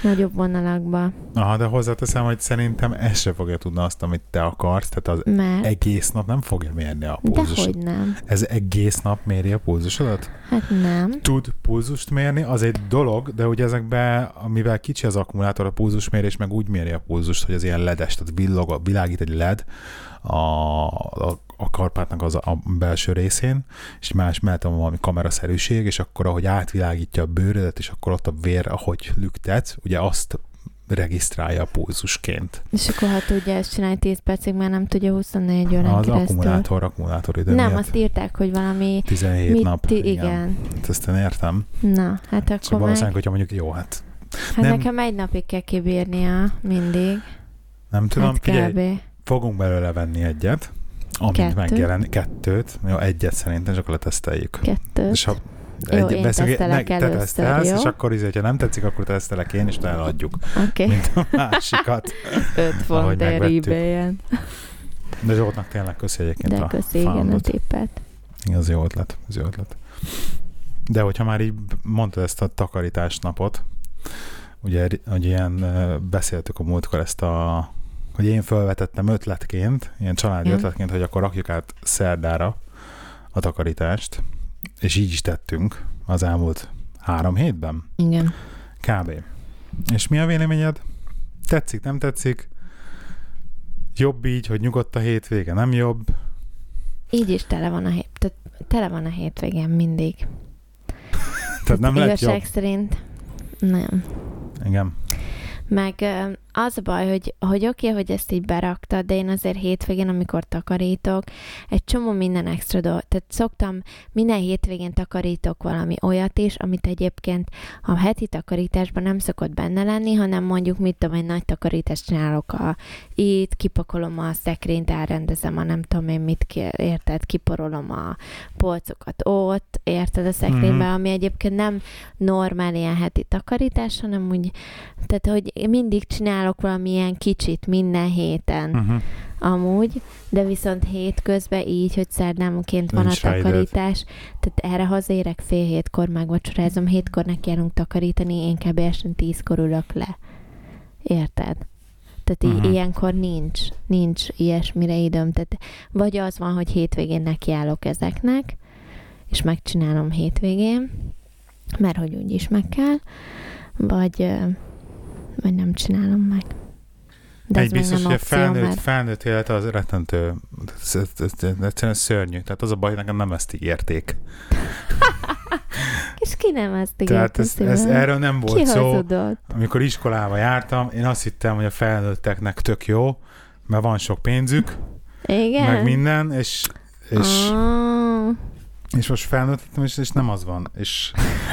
nagyobb vonalakba. Aha, de hozzáteszem, hogy szerintem ez se fogja tudni azt, amit te akarsz, tehát az Mert... egész nap nem fogja mérni a pulzusot. hogy nem. Ez egész nap méri a pulzusodat? Hát nem. Tud pulzust mérni, az egy dolog, de ugye ezekben, amivel kicsi az akkumulátor, a pulzusmérés meg úgy méri a pulzust, hogy az ilyen ledes, tehát villog, világít egy led a, a, a karpátnak az a belső részén, és más mellett van valami kameraszerűség, és akkor ahogy átvilágítja a bőrödet, és akkor ott a vér, ahogy lüktetsz, ugye azt regisztrálja a pulzusként. És akkor ha tudja ezt csinálni 10 percig, már nem tudja 24 órán Az keresztül. akkumulátor, akkumulátor idő Nem, miatt azt írták, hogy valami... 17 mit, nap. ti- igen. Hát Ezt én értem. Na, hát akkor Szóval meg... valószínűleg, hogyha mondjuk jó, hát Hát nem- nekem egy napig kell kibírnia mindig. nem tudom, hát figyelj, fogunk belőle venni egyet, amint Kettőt. megjelen, kettőt, jó, egyet szerintem, és akkor leteszteljük. Kettőt. És ha Jó, én veszünk- tesztelek te először, tesztelsz, jó? és akkor izé, ha nem tetszik, akkor tesztelek én, és te eladjuk, Oké, mint a másikat. 5 font ebay-en. De Zsoltnak tényleg köszi egyébként De a köszi, igen, a tippet. Igen, az jó ötlet, az jó ötlet. De hogyha már így mondtad ezt a takarítás napot, ugye, hogy ilyen beszéltük a múltkor ezt a hogy én felvetettem ötletként, ilyen családi Ja. ötletként, hogy akkor rakjuk át szerdára a takarítást, és így is tettünk az elmúlt három hétben, Igen. kb. És mi a véleményed? Tetszik, nem tetszik? Jobb így, hogy nyugodt a hétvége, nem jobb? Így is tele van a, hét, tehát tele van a hétvégén mindig. Tehát nem lett jobb? szerint nem. Igen. Meg az a baj, hogy, hogy oké, okay, hogy ezt így beraktad, de én azért hétvégén, amikor takarítok, egy csomó minden extra dolog. Tehát szoktam, minden hétvégén takarítok valami olyat is, amit egyébként a heti takarításban nem szokott benne lenni, hanem mondjuk, mit tudom, egy nagy takarítást csinálok a, itt, kipakolom a szekrényt, elrendezem a nem tudom én mit, ki, érted, kiporolom a polcokat ott, érted a szekrénybe, Mhm. ami egyébként nem normál ilyen heti takarítás, hanem úgy tehát, hogy mindig csinálok valamilyen kicsit minden héten Uh-huh. amúgy, de viszont hétközben így, hogy szerdánként van Nincs a takarítás, tehát erre hazaérek fél hétkor, megvacsorázom, hétkor nekiállunk takarítani, én kb. este tízkor ülök le. Érted? Tehát így Mhm. ilyenkor nincs, nincs ilyesmire időm. Tehát vagy az van, hogy hétvégén nekiállok ezeknek, és megcsinálom hétvégén, mert hogy úgyis meg kell, vagy, vagy nem csinálom meg. De Egy biztos, hogy a felnőtt, mert felnőtt élet az rettentő, egyszerűen szörnyű. Tehát az a baj, nekem nem ezt ígérték. És ki nem ezt Tehát ez, ez, erről nem Ki volt szó. hazudott? Amikor iskolába jártam, én azt hittem, hogy a felnőtteknek tök jó, mert van sok pénzük, Igen? meg minden, és, és, Ah, és most felnőttem, és, és nem az van. És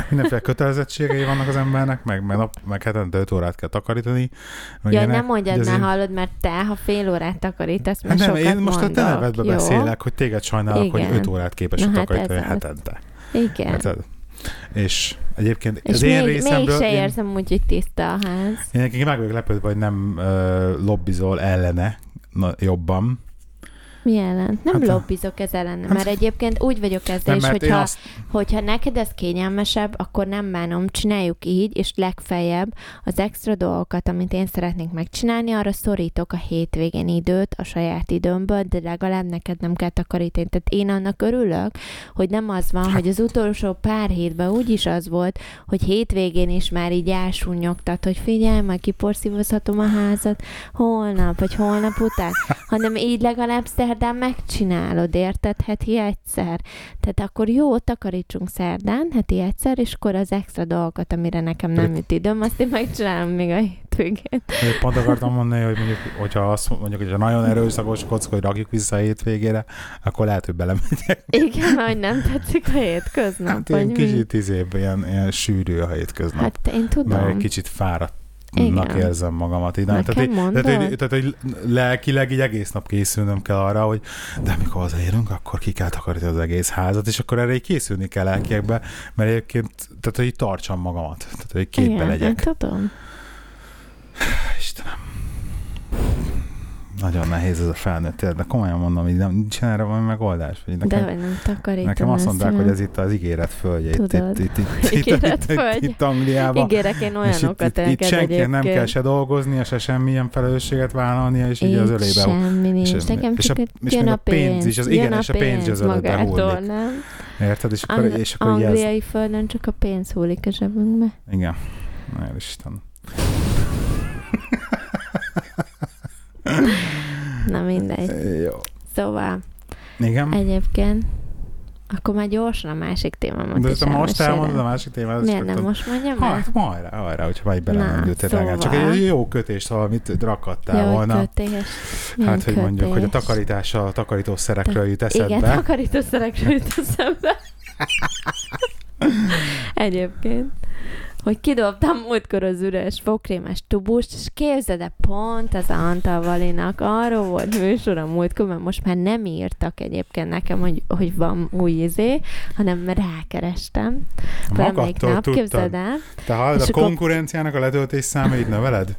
mindenféle kötelezettségei vannak az embernek, meg, meg, nap, meg hetente 5 órát kell takarítani. Meg Jaj, nem mondjad már, én- hallod, mert te, ha fél órát takarítasz, Hát mert nem, sokat én most a mondok, te nevedbe jó? beszélek, hogy téged sajnálok, hogy Igen. 5 órát képes Na hát takarítani az. hetente. Igen. Érted? És egyébként És az én még, részemről... még se én, érzem úgy, hogy tiszta a ház. én nekik meg vagyok lepődve, hogy nem uh, lobbizol ellene na, jobban. Mi ellen? Nem Hát, hát, lobbizok ez ellen, hát- mert egyébként úgy vagyok ezzel Nem, is, hogyha, azt... hogyha neked ez kényelmesebb, akkor nem bánom, csináljuk így, és legfeljebb az extra dolgokat, amit én szeretnék megcsinálni, arra szorítok a hétvégén időt a saját időmből, de legalább neked nem kell takarítani. Tehát én annak örülök, hogy nem az van, hogy az utolsó pár hétben úgyis az volt, hogy hétvégén is már így elsúnyogtat, hogy figyelj, majd kiporszívozhatom a házat holnap, vagy holnap után, hanem így legalább szerdán megcsinálod, érted? Heti egyszer. Tehát akkor jó, takarítsunk szerdán, heti egyszer, és akkor az extra dolgokat, amire nekem nem jut időm, azt én megcsinálom még a hétvégén. Én pont akartam mondani, hogy mondjuk, hogyha azt mondjuk, hogyha nagyon erőszakos kockó, hogy rakjuk vissza a hétvégére, akkor lehet, hogy belemegyek. Igen, hogy nem tetszik a hétköznap, Hát mi? kicsit izébb, ilyen, ilyen sűrű a hétköznap. Hát én tudom. mert kicsit fáradtnak Igen. érzem magamat. Így, nem? Tehát, így- tehát, hogy, tehát, hogy lelkileg így egész nap készülnöm kell arra, hogy de amikor hazaérünk, akkor ki kell takarítani az egész házat, és akkor erre így készülni kell lelkiekbe, mert egyébként, tehát hogy így tartsam magamat, tehát hogy képbe Igen, legyek. tudom. Istenem. Nagyon nehéz ez a felnőtt élet, de komolyan mondom, hogy nem, nincsen erre valami megoldás. De nekem, hogy nem takarítom nekem azt mondták, hogy ez itt az ígéret földje, itt, itt, itt, itt, itt, Ígéret itt, itt, itt Angliában. Ígérek én itt, olyanokat itt, itt neked senkinek nem kell se dolgoznia, se semmilyen felelősséget vállalnia, és így az ölébe semmi nincs. és- Nekem és csak a- itt és jön a pénz is, az- igen, a és a pénz is az magától, hullik. nem? Érted? És akkor, és akkor. Angliai földön csak a pénz hullik a zsebünkbe. Igen. Na, Isten. Na mindegy. Jó. Szóval Igen. egyébként akkor már gyorsan a másik témámat De is te most elmondod a másik témát? Miért nem most mondjam el? Hát majd rá, majd rá, hogyha majd Na, belelendültél szóval. Csak egy jó kötést valamit rakattál hogy volna. kötés. Milyen Hát, hogy mondjuk, hogy a kötés? takarítással, a takarítószerekről jut Igen, eszedbe. takarítószerekről jut eszembe. Egyébként. Hogy kidobtam múltkor az üres fogkrémes tubust, és képzeld -e, pont az Antal Valinak arról volt műsora múltkor, mert most már nem írtak egyébként nekem, hogy, hogy van új izé, hanem rákerestem. Magadtól nap, képzeld tudtad. el. Te hallod, a konkurenciának a letöltés számait növeled?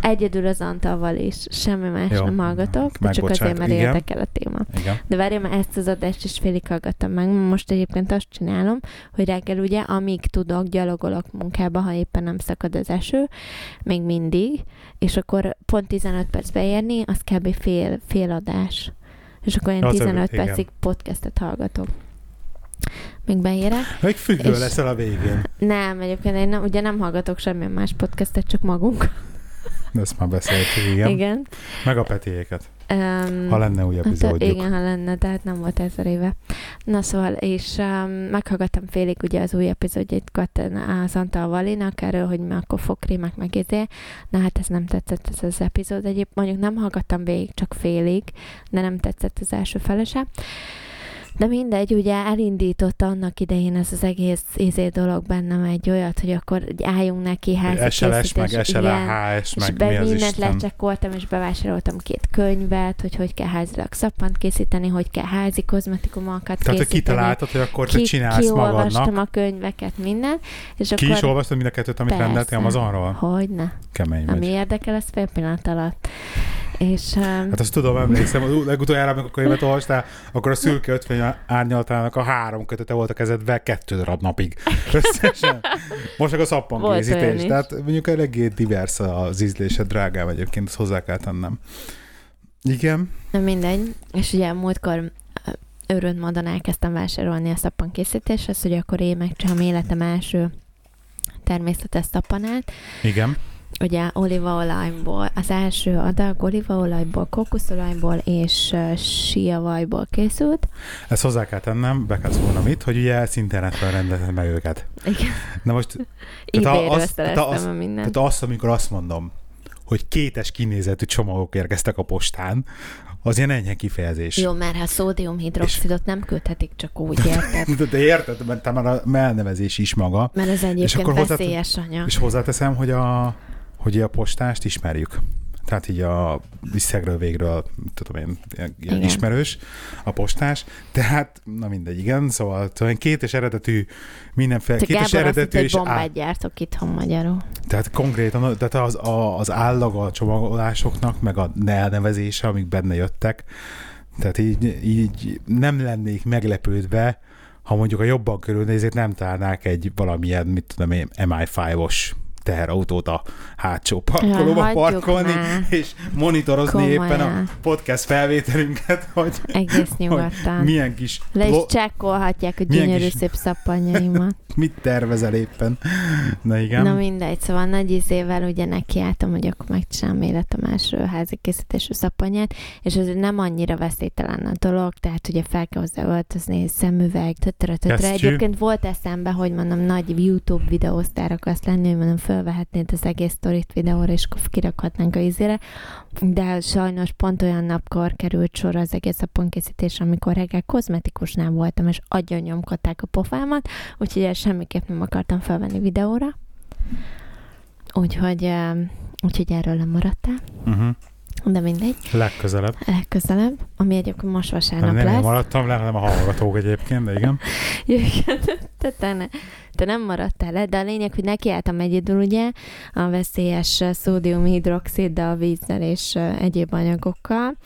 Egyedül az Antalval is, semmi más Jó, nem hallgatok, de csak azért, mert igen. érdekel a téma. Igen. De várjál, mert ezt az adást is félig hallgattam meg. Most egyébként azt csinálom, hogy reggel ugye, amíg tudok, gyalogolok munkába, ha éppen nem szakad az eső, még mindig, és akkor pont 15 perc beérni, az kb. fél, fél adás. És akkor én Az a- 15 igen. percig podcastet hallgatok. Még beérek. Még függő És- leszel a végén. Nem, egyébként én nem, ugye nem hallgatok semmilyen más podcastet, csak magunk. De ezt már beszéltük, igen. Igen. Meg a petiéket. Um, Ha lenne új Hát, epizódjuk. igen, ha lenne, tehát nem volt ezer éve. Na szóval, és um, meghallgattam félig ugye az új epizódjait Katten az Antal Valinak erről, hogy mi akkor fogkrémek meg izé. Na hát ez nem tetszett ez az epizód egyéb. Mondjuk nem hallgattam végig, csak félig, de nem tetszett az első felese. De mindegy, ugye elindított annak idején ez az egész izé dolog bennem egy olyat, hogy akkor álljunk neki házi SLS, meg. SLHS, meg be mi az mindent Isten. lecsekkoltam, és bevásároltam két könyvet, hogy hogy kell házilag szappant készíteni, hogy kell házi kozmetikumokat Tehát, készíteni. kitaláltad, hogy akkor te Ki, csinálsz kiolvastam magadnak. a könyveket, minden, és Ki akkor... is olvastad mind a kettőt, amit Persze. rendeltél Amazonról? Hogyne. Kemény Ami vagy. érdekel, az fél pillanat alatt. És um, Hát azt tudom, emlékszem, legutoljára, amikor könyvet olvastál, akkor a szürke 50 árnyaltának a három kötete volt a kezedbe kettő darab napig. Összesen. Most a szappankészítés. is. Tehát mondjuk eléggé divers az ízlése, drágám egyébként, ezt hozzá kell tennem. Igen. na mindegy. És ugye múltkor örönt módon elkezdtem vásárolni a szappankészítéshez, hogy akkor én megcsinálom életem első természetes szappanát. Igen. Ugye olívaolajból, az első adag olívaolajból, kókuszolajból és uh, síavajból készült. Ezt hozzá kell tennem, be kell szólnom itt, hogy ugye ezt internetről rendeltem meg őket. Igen. Na most, Tehát azt- tehát azt- tehát azt, amikor azt mondom, hogy kétes kinézetű csomagok érkeztek a postán, az ilyen enyhe kifejezés. Jó, mert ha szódiumhidroxidot nem küldhetik csak úgy, érted? De, de érted, mert már a elnevezés is maga. Mert ez egyébként akkor hozzá- veszélyes anyag. És hozzáteszem, hogy a, hogy a postást ismerjük. Tehát így a visszegről végről, tudom én, Igen. ismerős a postás. Tehát, na mindegy, igen, szóval szóval kétes eredetű, mindenféle, Te kétes Gábor azt eredetű hogy és á, bombát gyártok itthon magyarul. tehát konkrétan, tehát az, a, az állag a csomagolásoknak, meg a elnevezése, amik benne jöttek, tehát így, így nem lennék meglepődve, ha mondjuk a jobban körülnézét nem találnák egy valamilyen, mit tudom én, MI5-os teherautót a hátsó parkolóba hagyjuk parkolni, már. és monitorozni éppen a Komolyan. podcast felvételünket, hogy, Egész hogy nyugodtan. milyen kis, Le is csekkolhatják a gyönyörű kis- szép szappanjaimat. mit tervezel éppen. Na igen. Na mindegy, szóval nagy izével ugye nekiálltam, hogy akkor megcsinálom életem első házi készítésű szappanyát, és ez nem annyira veszélytelen a dolog, tehát ugye fel kell hozzá öltözni, szemüveg, tötre, tötre. Egyébként volt eszembe, hogy mondom, nagy YouTube videósztár akarsz lenni, hogy mondom, fölvehetnéd az egész sztorit videóra, és akkor kirakhatnánk a izére, de sajnos pont olyan napkor került sor az egész szappankészítés, amikor reggel kozmetikusnál voltam, és agyon nyomkodták a pofámat, úgyhogy ezt semmiképp nem akartam felvenni videóra. Úgyhogy, úgyhogy erről lemaradtál. Uh-huh. De mindegy, Legközelebb. legközelebb, ami egyébként most vasárnap nem lesz. maradtam le, hanem a hallgatók egyébként, de igen. Igen, te, te, ne, te nem maradtál le, de a lényeg, hogy nekiálltam egyedül ugye a veszélyes szódiumhidroxiddal, vízzel és egyéb anyagokkal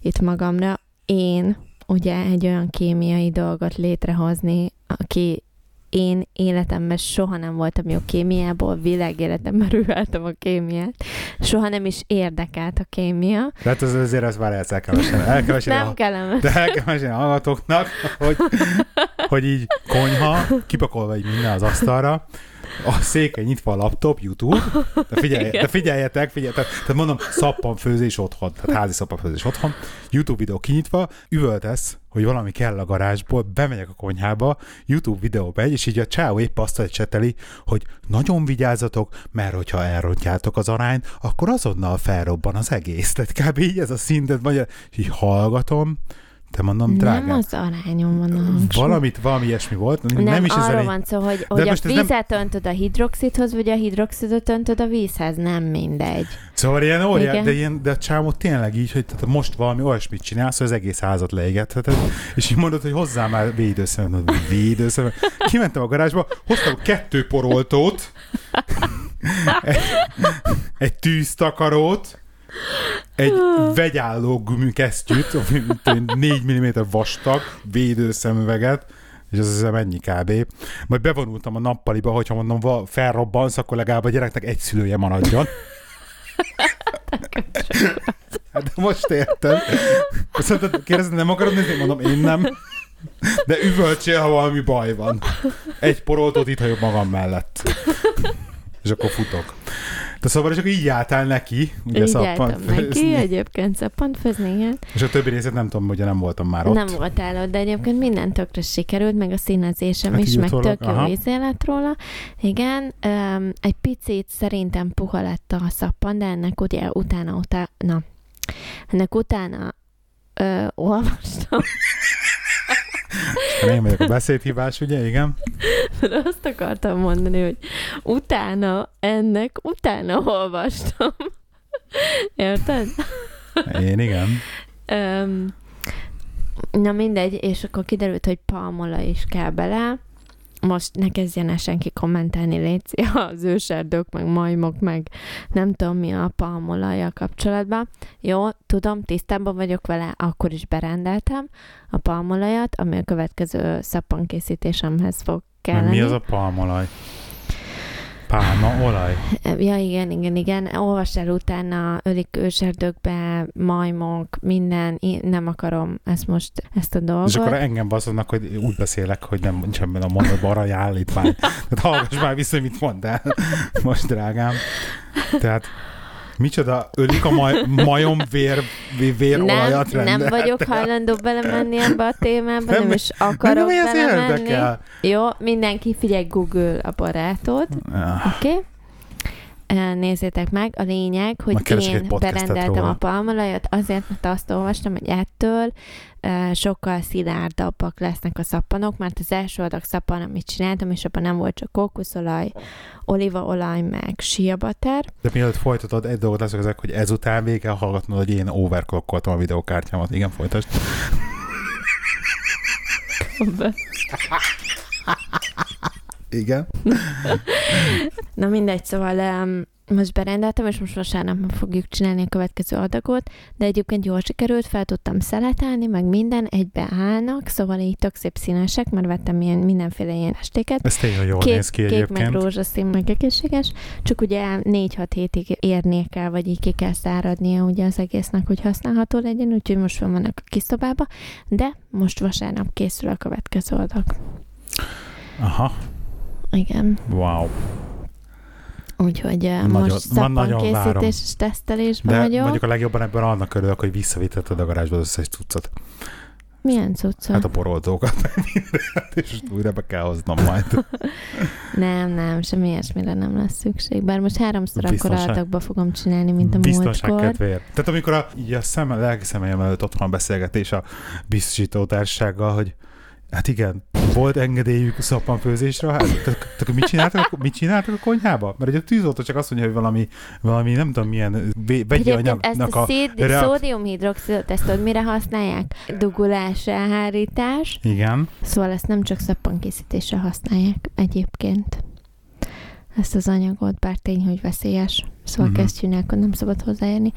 itt magamra. Én ugye egy olyan kémiai dolgot létrehozni, aki én életemben soha nem voltam jó kémiából, világéletemben rüheltem a kémiát. Soha nem is érdekelt a kémia. Tehát az azért az már el kell mesélni. El kell mesélni nem a, kellene. De el kell mesélni a hallgatóknak, hogy, hogy így konyha, kipakolva így minden az asztalra, a széke nyitva a laptop, YouTube, de, figyelj, de figyeljetek, figyeljetek, tehát mondom, szappanfőzés otthon, tehát házi szappanfőzés otthon, YouTube videó kinyitva, üvöltesz, hogy valami kell a garázsból, bemegyek a konyhába, YouTube videó megy, és így a csáó épp azt cseteli, hogy nagyon vigyázzatok, mert hogyha elrontjátok az arányt, akkor azonnal felrobban az egész. Tehát kb. így ez a szintet, vagy így hallgatom, te mondom, drágám. Nem az arányom van a hangsúly. Valamit, valami ilyesmi volt. Nem, Nem, is arról ezen van szó, hogy, hogy a ez nem- öntöd a hidroxidhoz, vagy a hidroxidot öntöd a vízhez, nem mindegy. Szóval ilyen óriás, de, ilyen, de a csámó tényleg így, hogy tehát most valami olyasmit csinálsz, hogy az egész házat leégetheted, és így mondod, hogy hozzá már védőszemet, mondod, hogy védőszemet. Kimentem a garázsba, hoztam kettő poroltót, egy, egy tűztakarót, egy vegyálló gumikesztyűt, ami 4 mm vastag, védőszemüveget, és az hiszem ennyi kb. Majd bevonultam a nappaliba, hogyha mondom, va- felrobbansz, akkor legalább a gyereknek egy szülője maradjon. Hát de most értem. Azt mondtad, kérdezed, nem akarod nézni? Mondom, én nem. De üvöltsél, ha valami baj van. Egy poroltót itt hagyok magam mellett. És akkor futok. De szóval, akkor így álltál neki, ugye Így álltam neki, egyébként szappant főzni, igen. És a többi részét nem tudom, ugye nem voltam már ott. Nem voltál ott, de egyébként minden tökre sikerült, meg a színezésem Hát is, meg tök jó íze lett róla. Igen, um, egy picit szerintem puha lett a szappan, de ennek ugye utána, utána, ennek utána ö, olvastam, Én vagyok a beszédhibás, ugye? Igen. De azt akartam mondani, hogy utána ennek, utána olvastam. Érted? Én igen. Öm, na mindegy, és akkor kiderült, hogy palmola is kell bele. Most ne kezdjen el senki kommentálni, Léci, az őserdők, meg majmok, meg nem tudom mi a palmolajjal kapcsolatban. Jó, tudom, tisztában vagyok vele, akkor is berendeltem a palmolajat, ami a következő szappankészítésemhez fog kelleni. Mi az a palmolaj? Pálmaolaj? Ja, igen, igen, igen. Olvasd el utána, ölik őserdőkbe, majmok, minden. Én nem akarom ezt most, ezt a dolgot. És akkor engem baszodnak, hogy úgy beszélek, hogy nem nincs ebben a mondatban arra állítvány. Tehát hallgass már vissza, mit mondtál most, drágám. Tehát micsoda, ölik a maj, majom vér, vér, vérolajat nem, nem rendel. vagyok hajlandó belemenni ebbe a témába, nem, Nem- is Nem, akarok ez belemenni. érdekel? Jó, mindenki figyelj Google a barátod, oké? Okay? Nézzétek meg, a lényeg, hogy én berendeltem róla. a palmolajat, azért, mert azt olvastam, hogy ettől sokkal szilárdabbak lesznek a szappanok, mert az első adag szappan, amit csináltam, és abban nem volt csak kókuszolaj, olívaolaj, meg siabater. De mielőtt folytatod, egy dolgot leszek ezek, hogy ezután végig kell hallgatnod, hogy én overclockoltam a videókártyámat. Igen, folytasd. Igen. Na mindegy, szóval um, most berendeltem, és most vasárnap fogjuk csinálni a következő adagot, de egyébként jól sikerült, fel tudtam szeletelni, meg minden egybe állnak, szóval így tök szép színesek, mert vettem ilyen mindenféle ilyen estéket. Ez tényleg jól Kék, néz ki kék meg rózsaszín, meg egészséges, csak ugye 4-6 hétig érnie kell, vagy így ki kell száradnia ugye az egésznek, hogy használható legyen, úgyhogy most van vannak a kis szobába, de most vasárnap készül a következő adag. Aha, Igen. wow. Úgyhogy nagyon, Nagyon- most szappankészítés és tesztelésben De vagyok. mondjuk a legjobban ebben annak örülök, hogy visszavittetted a garázsba az összes cuccot. Milyen cucca? Hát a poroltókat, mindent, és újra be kell hoznom majd. Nem, nem, semmi ilyesmire nem lesz szükség. Bár most háromszor akkor Biztonság- adagba fogom csinálni, mint a Biztonság múltkor. kedvéért. Tehát amikor a, így a szem, lelki szemeim előtt ott van a beszélgetés a biztosító társasággal, hogy Hát igen, volt engedélyük szappanfőzésre, hát tehát, tehát mit csináltak, mit csináltak a konyhába? Mert ugye a tűzoltó csak azt mondja, hogy valami, valami nem tudom milyen vegyi anyagnak a, a... széd, reak- szódiumhidroxidot, ezt tudod, mire használják? Dugulás, elhárítás. Igen, Szóval ezt nem csak szappankészítésre használják egyébként. Ezt az anyagot, bár tény, hogy veszélyes. Szóval uh-huh. kesztyűnek nem szabad hozzáérni.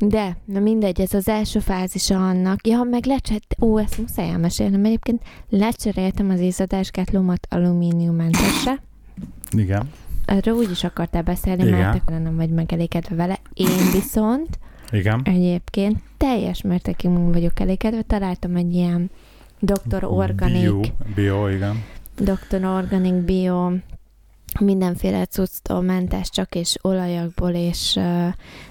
De, na mindegy, ez az első fázisa annak. Ja, meg lecserélt, ó, ezt muszáj elmesélnem. Egyébként lecseréltem az izzadásgátlómat alumíniummentesre. igen, Erről úgy is akartál beszélni, Igen. mert te nem vagy megelégedve vele. Én viszont igen. egyébként teljes mértékig vagyok elégedve. Találtam egy ilyen Dr. Organic Bio, bio, igen. Dr. Organic Bio mindenféle cucctól mentes, csak és olajokból és uh,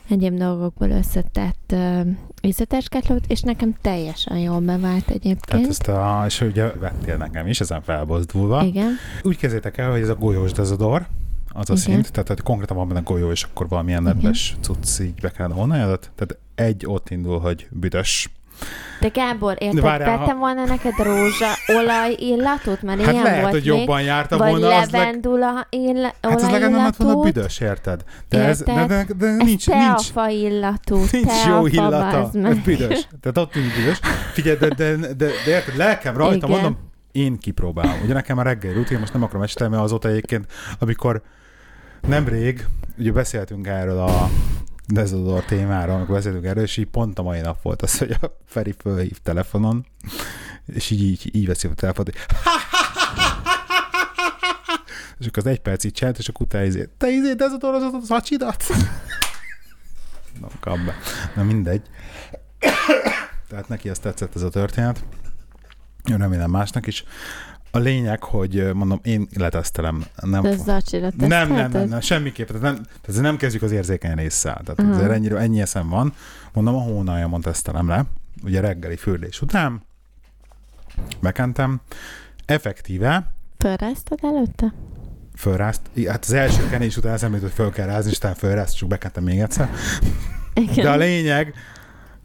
egyéb dolgokból összetett uh, ízetesketlót, és nekem teljesen jól bevált egyébként. Tehát ezt a, és ugye vettél nekem is, ezen felbozdulva. Igen, Úgy kezdétek el, hogy ez a golyós dezodor, az a Igen. szint, tehát hogy konkrétan van benne golyó, és akkor valamilyen nedves cucc így be kellene adat. Tehát egy ott indul, hogy büdös. De Gábor, érted, várjál, vettem ha- volna neked rózsa olaj illatot, mert Hát ilyen lehet, volt hogy még, jobban járta vagy volna, levendula illa, Hát az legalább nem lett volna büdös, érted? De, ez, de, de, de, ez nincs, nincs, illatú, nincs jó illata. Ez büdös. Tehát ott nincs büdös. Figyelj, de, de, de, de, de érted, lelkem rajta, Igen. mondom, én kipróbálom. Ugye nekem a reggel rutin, most nem akarom estelni, mert azóta egyébként, amikor nemrég, ugye beszéltünk erről a Dezodor témáról, amikor beszéltünk erről, és így pont a mai nap volt az, hogy a Feri fölhív telefonon, és így, így, így veszi a telefont, és akkor az egy percig csinált, és akkor utána izé, te izé, Dezodor az az acsidat? Na, kap be. Na mindegy. Tehát neki ezt tetszett ez a történet. Én remélem másnak is. A lényeg, hogy mondom, én letesztelem. Nem, De fo- nem, nem, nem, tesztelted? nem, semmiképp. Tehát nem, tehát nem kezdjük az érzékeny résszel. Tehát uh-huh. ennyire, ennyi eszem van. Mondom, a hónaljamon tesztelem le. Ugye reggeli fürdés után. Bekentem. Effektíve Fölráztad előtte? fölrázt. Hát az első kenés után eszembe jutott, hogy föl kell rázni, és utána fölrázt, csak bekentem még egyszer. Igen. De a lényeg,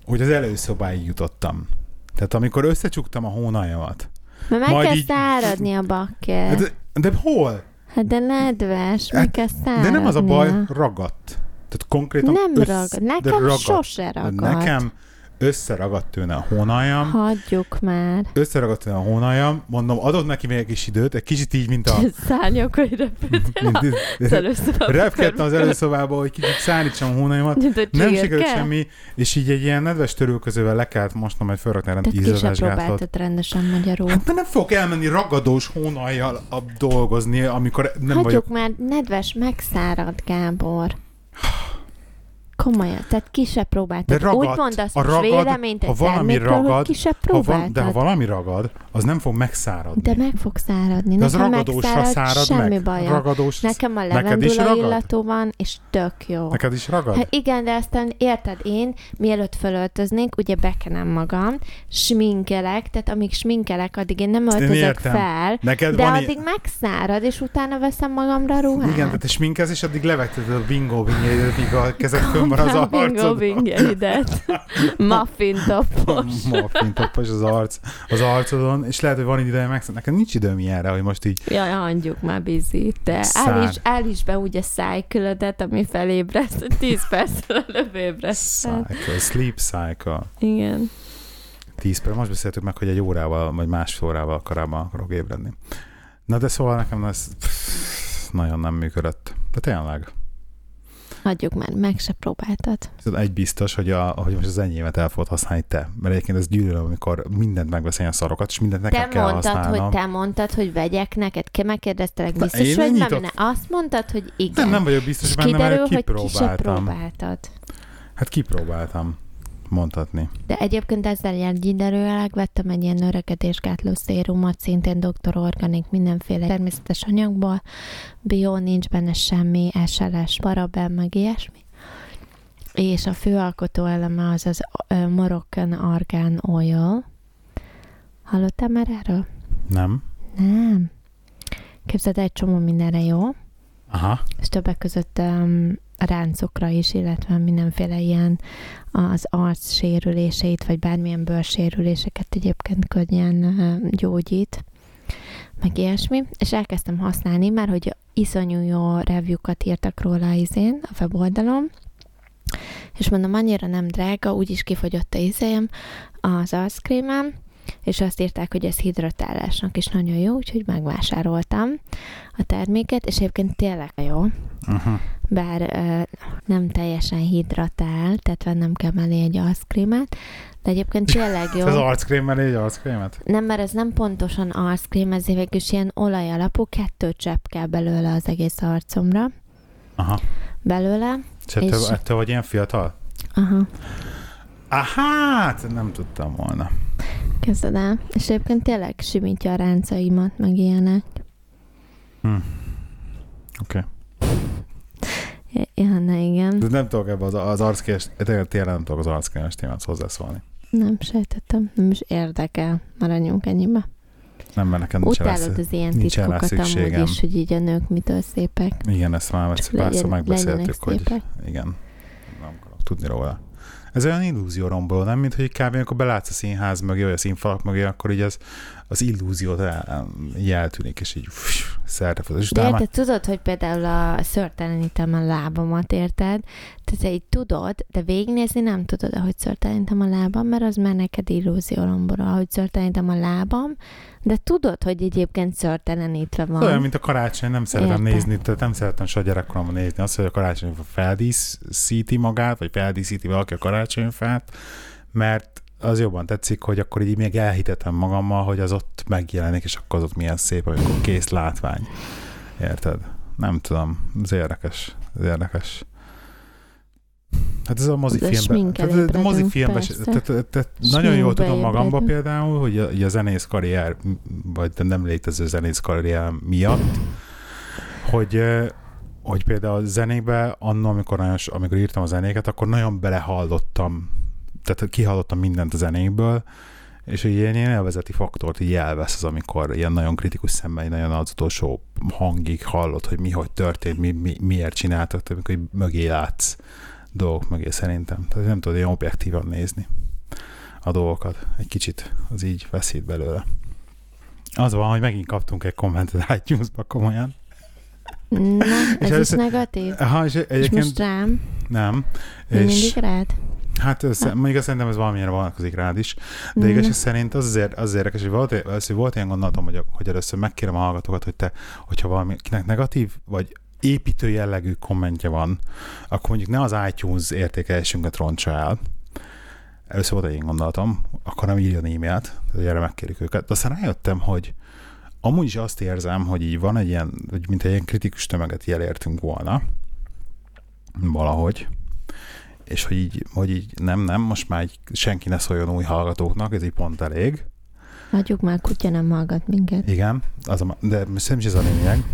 hogy az előszobáig jutottam. Tehát amikor összecsuktam a hónaljamat. Mert meg Majd kell így- száradni a bakker. Hát, de hol? Hát de nedves, meg Hát, kell száradni. De nem az a baj, ragadt. Tehát konkrétan Nem össz- ragad. de Nekem ragadt. sose De ragad. Nekem összeragadt tőle a hónaljam, Hagyjuk már. összeragadt tőle a hónaljam, mondom, adott neki még egy kis időt, egy kicsit így, mint a... Szárnyok, hogy repültél az előszobába. repkedtem az előszobába, hogy kicsit szállítsam a hónaljamat, nem sikerült semmi, és így egy ilyen nedves törülközővel le kellett mosnom, hogy felrakni tízadásgátlót. próbáltad rendesen magyarul. Hát nem fogok elmenni ragadós hónaljal a dolgozni, amikor nem Hagyjuk vagyok... már, nedves, megszárad, Gábor. Komolyan, tehát ki se próbáltad. De ragad, Úgy mondasz a ragad, véleményt ha valami ragad, ki se Ha van, de ha valami ragad, az nem fog megszáradni. De meg fog száradni. De az Nekem ragadósra szárad semmi meg. bajom. Ragadós, Nekem a levendula illatú van, és tök jó. Neked is ragad? Hát igen, de aztán érted, én mielőtt fölöltöznék, ugye bekenem magam, sminkelek, tehát amíg sminkelek, addig én nem Ezt én öltözök értem. fel, Neked de addig megszárad, és utána veszem magamra a ruhát. Igen, tehát te sminkelsz, és addig levetted a bingo míg a kezed fönn van az arcod. bingeidet. Muffin topos. Muffin toppos az, arc, az arcodon, és lehet, hogy van ideje meg. Nekem nincs időm ilyenre, hogy most így Jaj, hagyjuk már bizi. Te állíts, állíts be úgy a szájkülödet, ami felébreszt, 10 perccel előbb ébreszted. cycle, sleep cycle. Igen. 10 perc, most beszéltük meg, hogy egy órával, vagy másfél órával korábban akarok ébredni. Na de szóval nekem ez pff, nagyon nem működött. De tényleg. Hagyjuk már, meg se próbáltad. Ez Egy biztos, hogy, a, hogy most az enyémet el fogod használni te. Mert egyébként ez gyűlölöm, amikor mindent megvesz ilyen szarokat, és mindent nekem Te kell mondtad, használnom. hogy te mondtad, hogy vegyek neked, ki megkérdeztelek, Na, biztos, én hogy nyitott- benne. Azt mondtad, hogy igen. Nem, nem vagyok biztos benne, mert hogy ki se kipróbáltam. próbáltad. Hát kipróbáltam mondhatni. De egyébként ezzel jelgiderőleg vettem egy ilyen öregedésgátló szérumot, szintén Dr. Organic, mindenféle természetes anyagból. Bio, nincs benne semmi, SLS, paraben, meg ilyesmi. És a főalkotó eleme az az Moroccan Argan Oil. Hallottál már erről? Nem? Nem. Képzeld, egy csomó mindenre jó, Aha. és többek között um, ráncokra is, illetve mindenféle ilyen az arc sérüléseit, vagy bármilyen bőrsérüléseket egyébként könnyen gyógyít, meg ilyesmi, és elkezdtem használni, mert hogy iszonyú jó review-kat írtak róla izén, a weboldalon, és mondom, annyira nem drága, úgyis kifogyott a izém, az arckrémem, és azt írták, hogy ez hidratálásnak is nagyon jó, úgyhogy megvásároltam a terméket, és egyébként tényleg jó. Uh-huh. Bár uh, nem teljesen hidratál, tehát vennem kell mellé egy arckrémet, de egyébként tényleg jó. az arckrém mellé egy arckrémet? Nem, mert ez nem pontosan arckrém, ez végül ilyen olaj alapú, kettő csepp kell belőle az egész arcomra. Aha. Belőle. És ettől, ettől vagy ilyen fiatal? Aha. Hát nem tudtam volna. Kezded el. És egyébként tényleg simítja a ráncaimat, meg ilyenek. Hm. Oké. Okay. Ne, igen. De nem tudok ebbe az, az arckés, tényleg nem tudok az arckés témát hozzászólni. Nem sejtettem, nem is érdekel. Maradjunk ennyibe. Nem, mert nekem nincs Utálod az ilyen titkokat amúgy is, hogy így a nők mitől szépek. Igen, ezt már párszor megbeszéltük, hogy igen, nem akarok tudni róla. Ez olyan illúzió romboló, nem? Mint hogy kb. amikor belátsz a színház mögé, vagy a színfalak mögé, akkor így az, az illúziót így eltűnik, és így szerte De érted, már... tudod, hogy például a szörtelenítem a lábamat, érted? Tehát így tudod, de végignézni nem tudod, ahogy szörtelenítem a lábam, mert az már neked illúzió rombora, ahogy szörtelenítem a lábam, de tudod, hogy egyébként szörtelenítve van. Olyan, mint a karácsony, nem szeretem Érte. nézni, tehát nem szeretem soha gyerekkoromban nézni azt, hogy a karácsony feldíszíti magát, vagy feldíszíti valaki a karácsonyfát, mert az jobban tetszik, hogy akkor így még elhitetem magammal, hogy az ott megjelenik, és akkor az ott milyen szép, amikor kész látvány. Érted? Nem tudom, ez érdekes. Ez érdekes. Hát ez a mozifilmben. Tehát a mozifilmben, tehát, tehát nagyon jól tudom magamba például, hogy a, hogy a zenész karrier, vagy nem létező zenész karrier miatt, hogy hogy például a zenékbe, annól, amikor, nagyon, amikor írtam a zenéket, akkor nagyon belehallottam, tehát kihallottam mindent a zenékből, és hogy ilyen, ilyen elvezeti faktort így elvesz az, amikor ilyen nagyon kritikus szemmel, nagyon az utolsó hangig hallott, hogy mi hogy történt, mi, mi, miért csináltak, amikor mögé látsz dolgok mögé szerintem. Tehát nem tudod ilyen objektívan nézni a dolgokat. Egy kicsit az így veszít belőle. Az van, hogy megint kaptunk egy kommentet iTunes-ba komolyan. Na, ez és is ez, negatív? Aha, és, és most rám? Nem. És, mindig rád? Hát össze, mondjuk szerintem ez valamilyen vonatkozik rád is, de mm. igazság szerint az azért, az érdekes, hogy volt, az, hogy volt ilyen gondolatom, hogy, hogy először megkérem a hallgatókat, hogy te, hogyha valaminek negatív, vagy építő jellegű kommentje van, akkor mondjuk ne az iTunes értékelésünket roncsa el. Először volt egy én gondolatom, akkor nem írjon e-mailt, hogy erre megkérjük őket. De aztán rájöttem, hogy amúgy is azt érzem, hogy így van egy ilyen, hogy mint egy ilyen kritikus tömeget jelértünk volna, valahogy, és hogy így, hogy így nem, nem, most már így senki ne szóljon új hallgatóknak, ez így pont elég. Hagyjuk már, kutya nem hallgat minket. Igen, az a, de szerintem is ez a lényeg.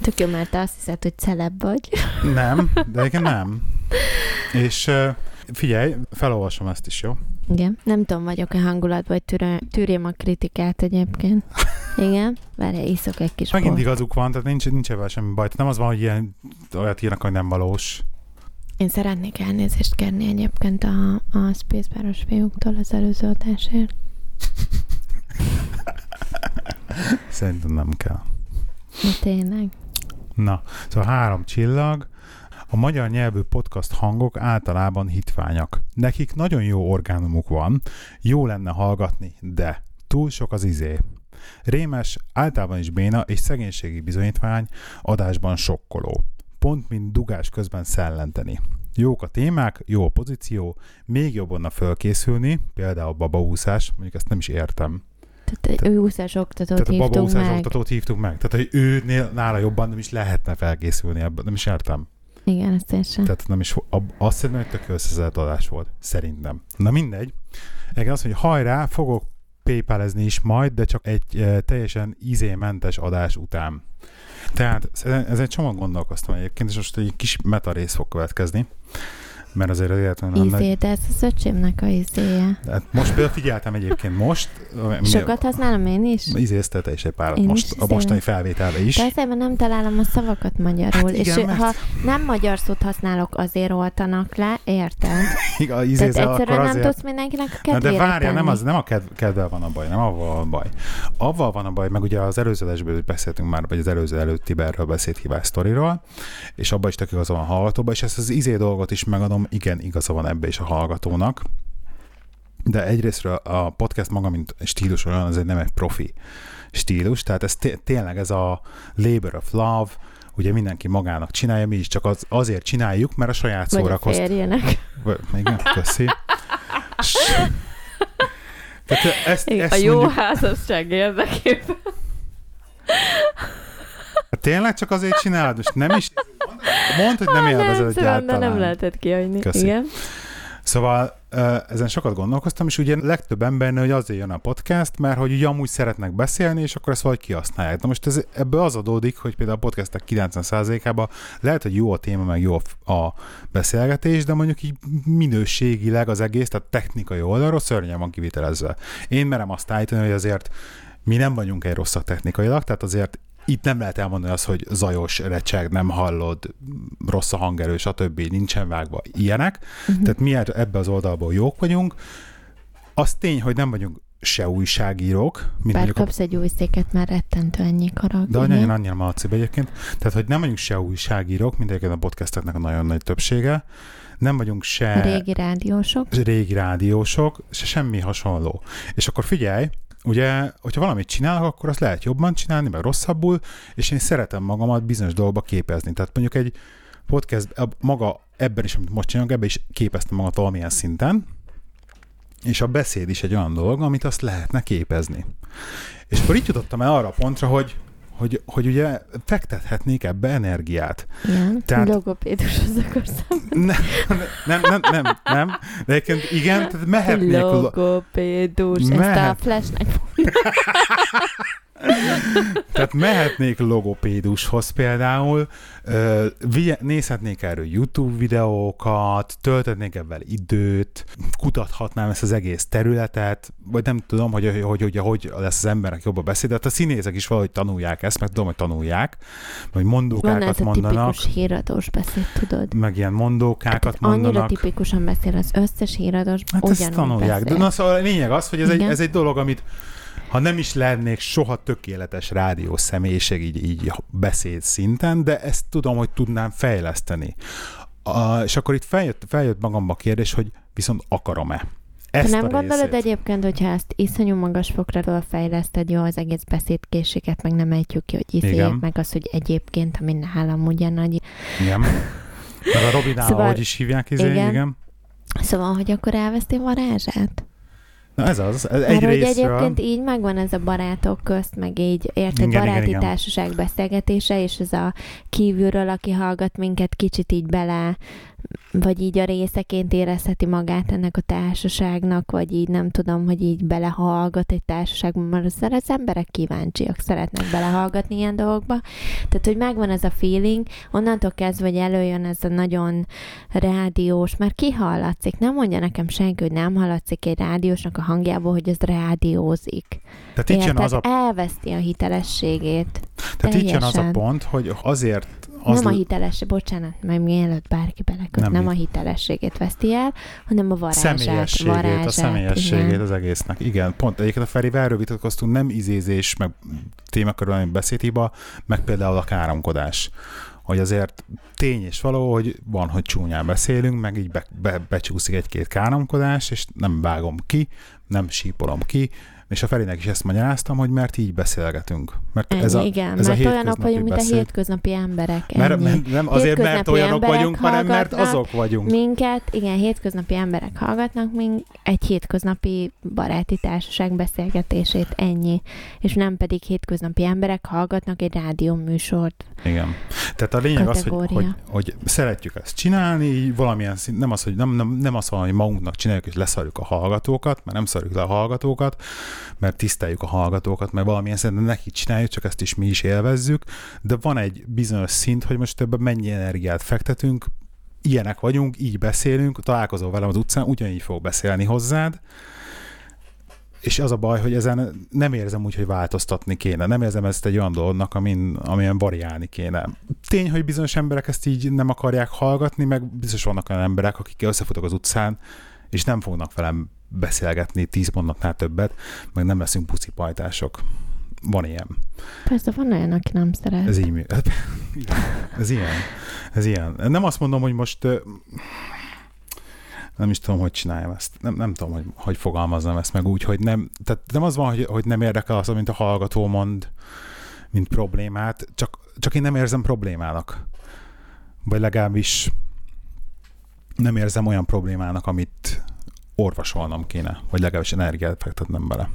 Tök jó, mert te azt hiszed, hogy celeb vagy. Nem, de igen nem. És figyelj, felolvasom ezt is, jó? Igen. Nem tudom, vagyok-e hangulatban, vagy tűrjem a kritikát egyébként. Igen, várj, iszok egy kis Megint bort. igazuk van, tehát nincs, nincs ebben semmi baj. Nem az van, hogy ilyen olyat írnak, hogy nem valós. Én szeretnék elnézést kérni egyébként a, a Spacebaros fiúktól az előző adásért. Szerintem nem kell. De tényleg. Na, szóval három csillag. A magyar nyelvű podcast hangok általában hitványak. Nekik nagyon jó orgánumuk van, jó lenne hallgatni, de túl sok az izé. Rémes, általában is béna és szegénységi bizonyítvány adásban sokkoló. Pont mint dugás közben szellenteni. Jók a témák, jó a pozíció, még jobban a fölkészülni, például babaúszás, mondjuk ezt nem is értem. Tehát, tehát ő úszás oktatót tehát hívtunk a úszás meg. oktatót hívtuk meg. Tehát, hogy ő nála jobban nem is lehetne felkészülni ebben, nem is értem. Igen, ezt én sem. Tehát nem is, azt szerintem, hogy tök összezett adás volt. Szerintem. Na mindegy. Igen, azt mondja, hajrá, fogok paypalezni is majd, de csak egy e, teljesen izémentes adás után. Tehát ez egy csomag gondolkoztam egyébként, és most egy kis meta rész fog következni. Mert azért az életben Izé, de ez az öcsémnek a izéje. Hát most például figyeltem egyébként most. Sokat használom én is? Izézte te is egy párat Én most, is a mostani felvételre is. Azért, mert nem találom a szavakat magyarul. Hát igen, és mert- ha nem magyar szót használok, azért oltanak le, érted? A Tehát izézel akkor egyszerűen nem azért... tudsz mindenkinek a Na kedvére de várja, nem, az, nem a kedv, kedvel van a baj, nem avval van a baj. Avval van a baj, meg ugye az előző beszéltünk már, vagy az előző előtti erről beszédhívás sztoriról, és abban is tök a hallgatóban, és ezt az izé dolgot is megadom, igen, igaza van ebbe is a hallgatónak. De egyrésztről a podcast maga, mint stílus olyan, az egy nem egy profi stílus, tehát ez té- tényleg ez a labor of love, ugye mindenki magának csinálja, mi is csak az, azért csináljuk, mert a saját Vagy a szórakozt férjének. vagy- Igen, köszi. Tehát ezt, ezt A jó mondjuk, házasság érdekében. Tényleg csak azért csinálod, most nem is mondd, hogy nem élvezed nem, szóval, de egyáltalán. nem lehetett kihagyni. Köszi. Igen. Szóval ezen sokat gondolkoztam, és ugye legtöbb embernél, hogy azért jön a podcast, mert hogy ugye amúgy szeretnek beszélni, és akkor ezt valahogy kihasználják. Na most ez, ebből az adódik, hogy például a podcastek 90%-ában lehet, hogy jó a téma, meg jó a a beszélgetés, de mondjuk így minőségileg az egész, tehát technikai oldalról szörnyen van kivitelezve. Én merem azt állítani, hogy azért mi nem vagyunk egy rosszak technikailag, tehát azért itt nem lehet elmondani azt, hogy zajos, recseg, nem hallod, rossz a hangerő, stb. nincsen vágva ilyenek. Uh-huh. Tehát mi ebbe az oldalból jók vagyunk. Az tény, hogy nem vagyunk se újságírók, mint Bár mondjuk a kapsz egy új széket, már rettentő ennyi karag. de nagyon annyira malacibb egyébként. Tehát, hogy nem vagyunk se újságírók, mint egyébként a podcasteknek a nagyon nagy többsége. Nem vagyunk se Régi rádiósok. régi rádiósok, se semmi hasonló. És akkor figyelj, ugye, hogyha valamit csinálok, akkor azt lehet jobban csinálni, meg rosszabbul, és én szeretem magamat bizonyos dolgokba képezni. Tehát mondjuk egy podcast, maga ebben is, amit most csinálok, ebben is képeztem magamat valamilyen szinten, és a beszéd is egy olyan dolog, amit azt lehetne képezni. És akkor így jutottam el arra a pontra, hogy hogy, hogy ugye fektethetnék ebbe energiát. Igen. Tehát-. Logopédushoz akarsz Nem, nem, nem, nem, nem. De egyébként igen, tehát mehetnék... lo- Logopédus. Ezt a Mehet. flashnek Tehát mehetnék logopédushoz például, nézhetnék erről YouTube videókat, töltetnék ebben időt, kutathatnám ezt az egész területet, vagy nem tudom, hogy hogy, hogy, hogy, lesz az emberek jobb a beszéd, de hát a színészek is valahogy tanulják ezt, meg tudom, hogy tanulják, vagy Van mondókákat ez a mondanak, tipikus híradós beszéd, tudod? meg ilyen mondókákat Hát annyira mondanak. tipikusan beszél az összes híradós, Hát ezt tanulják. De beszél. na, szóval a lényeg az, hogy ez egy, ez egy dolog, amit ha nem is lennék soha tökéletes rádió személyiség így, így beszéd szinten, de ezt tudom, hogy tudnám fejleszteni. A, és akkor itt feljött, feljött magamba a kérdés, hogy viszont akarom-e? Te Ezt nem a gondolod részét. egyébként, hogyha ezt iszonyú magas fokra fejleszted, jó, az egész beszédkészséget, meg nem ejtjük ki, hogy izé, Igen. meg az, hogy egyébként, ami nálam ugyanagy. Igen. Meg a Robinál, Szóval- ahogy is hívják, izé, igen. Igen. Szóval, hogy akkor elveszti varázsát? Na ez az, ez Mert egy hogy részről. egyébként így megvan ez a barátok közt, meg így érted, Igen, igen, baráti igen. társaság beszélgetése, és ez a kívülről, aki hallgat minket, kicsit így bele, vagy így a részeként érezheti magát ennek a társaságnak, vagy így nem tudom, hogy így belehallgat egy társaságban, mert az, az emberek kíváncsiak, szeretnek belehallgatni ilyen dolgokba. Tehát, hogy megvan ez a feeling, onnantól kezdve, hogy előjön ez a nagyon rádiós, mert ki hallatszik? Nem mondja nekem senki, hogy nem hallatszik egy rádiósnak a hangjából, hogy ez rádiózik. Tehát itt jön az a, Elveszti a hitelességét. tehát itt jön az a pont, hogy azért az nem a hitelesség, bocsánat, majd mielőtt bárki beleköt, Nem nem, a hitelességét veszti el, hanem a varázsát. személyességét, varázsát, a személyességét igen. az egésznek. Igen, pont egyébként a Ferivel erről vitatkoztunk, nem izézés, meg témakörül, hanem beszédhiba, meg például a káromkodás. Hogy azért tény és való, hogy van, hogy csúnyán beszélünk, meg így be, be, becsúszik egy-két káromkodás, és nem vágom ki, nem sípolom ki, és a Ferinek is ezt magyaráztam, hogy mert így beszélgetünk. Mert Ennyi, ez a, igen, ez a mert olyanok hétköznapi vagyunk, mint a hétköznapi emberek. mert, ennyi. mert, nem azért, mert olyanok vagyunk, hanem mert azok vagyunk. Minket, igen, hétköznapi emberek hallgatnak mink egy hétköznapi baráti társaság beszélgetését, ennyi. És nem pedig hétköznapi emberek hallgatnak egy rádió műsort. Igen. Tehát a lényeg az, hogy, Kategória. hogy, hogy szeretjük ezt csinálni, valamilyen szint, nem az, hogy nem, nem, nem az van, hogy magunknak csináljuk, és leszarjuk a hallgatókat, mert nem szarjuk le a hallgatókat, mert tiszteljük a hallgatókat, mert valamilyen szinten nekik csináljuk, csak ezt is mi is élvezzük, de van egy bizonyos szint, hogy most ebben mennyi energiát fektetünk, ilyenek vagyunk, így beszélünk, találkozol velem az utcán, ugyanígy fog beszélni hozzád, és az a baj, hogy ezen nem érzem úgy, hogy változtatni kéne. Nem érzem ezt egy olyan dolognak, amin, amilyen variálni kéne. Tény, hogy bizonyos emberek ezt így nem akarják hallgatni, meg biztos vannak olyan emberek, akik összefutok az utcán, és nem fognak velem beszélgetni tíz mondatnál többet, meg nem leszünk pucipajtások. Van ilyen. Persze van olyan, aki nem szeret. Ez így Ez ilyen. Ez ilyen. Nem azt mondom, hogy most nem is tudom, hogy csináljam ezt. Nem, nem tudom, hogy, hogy fogalmazzam ezt meg úgy, hogy nem, tehát nem az van, hogy, hogy nem érdekel az, mint a hallgató mond, mint problémát, csak, csak én nem érzem problémának. Vagy legalábbis nem érzem olyan problémának, amit orvosolnom kéne, vagy legalábbis energiát fektetnem bele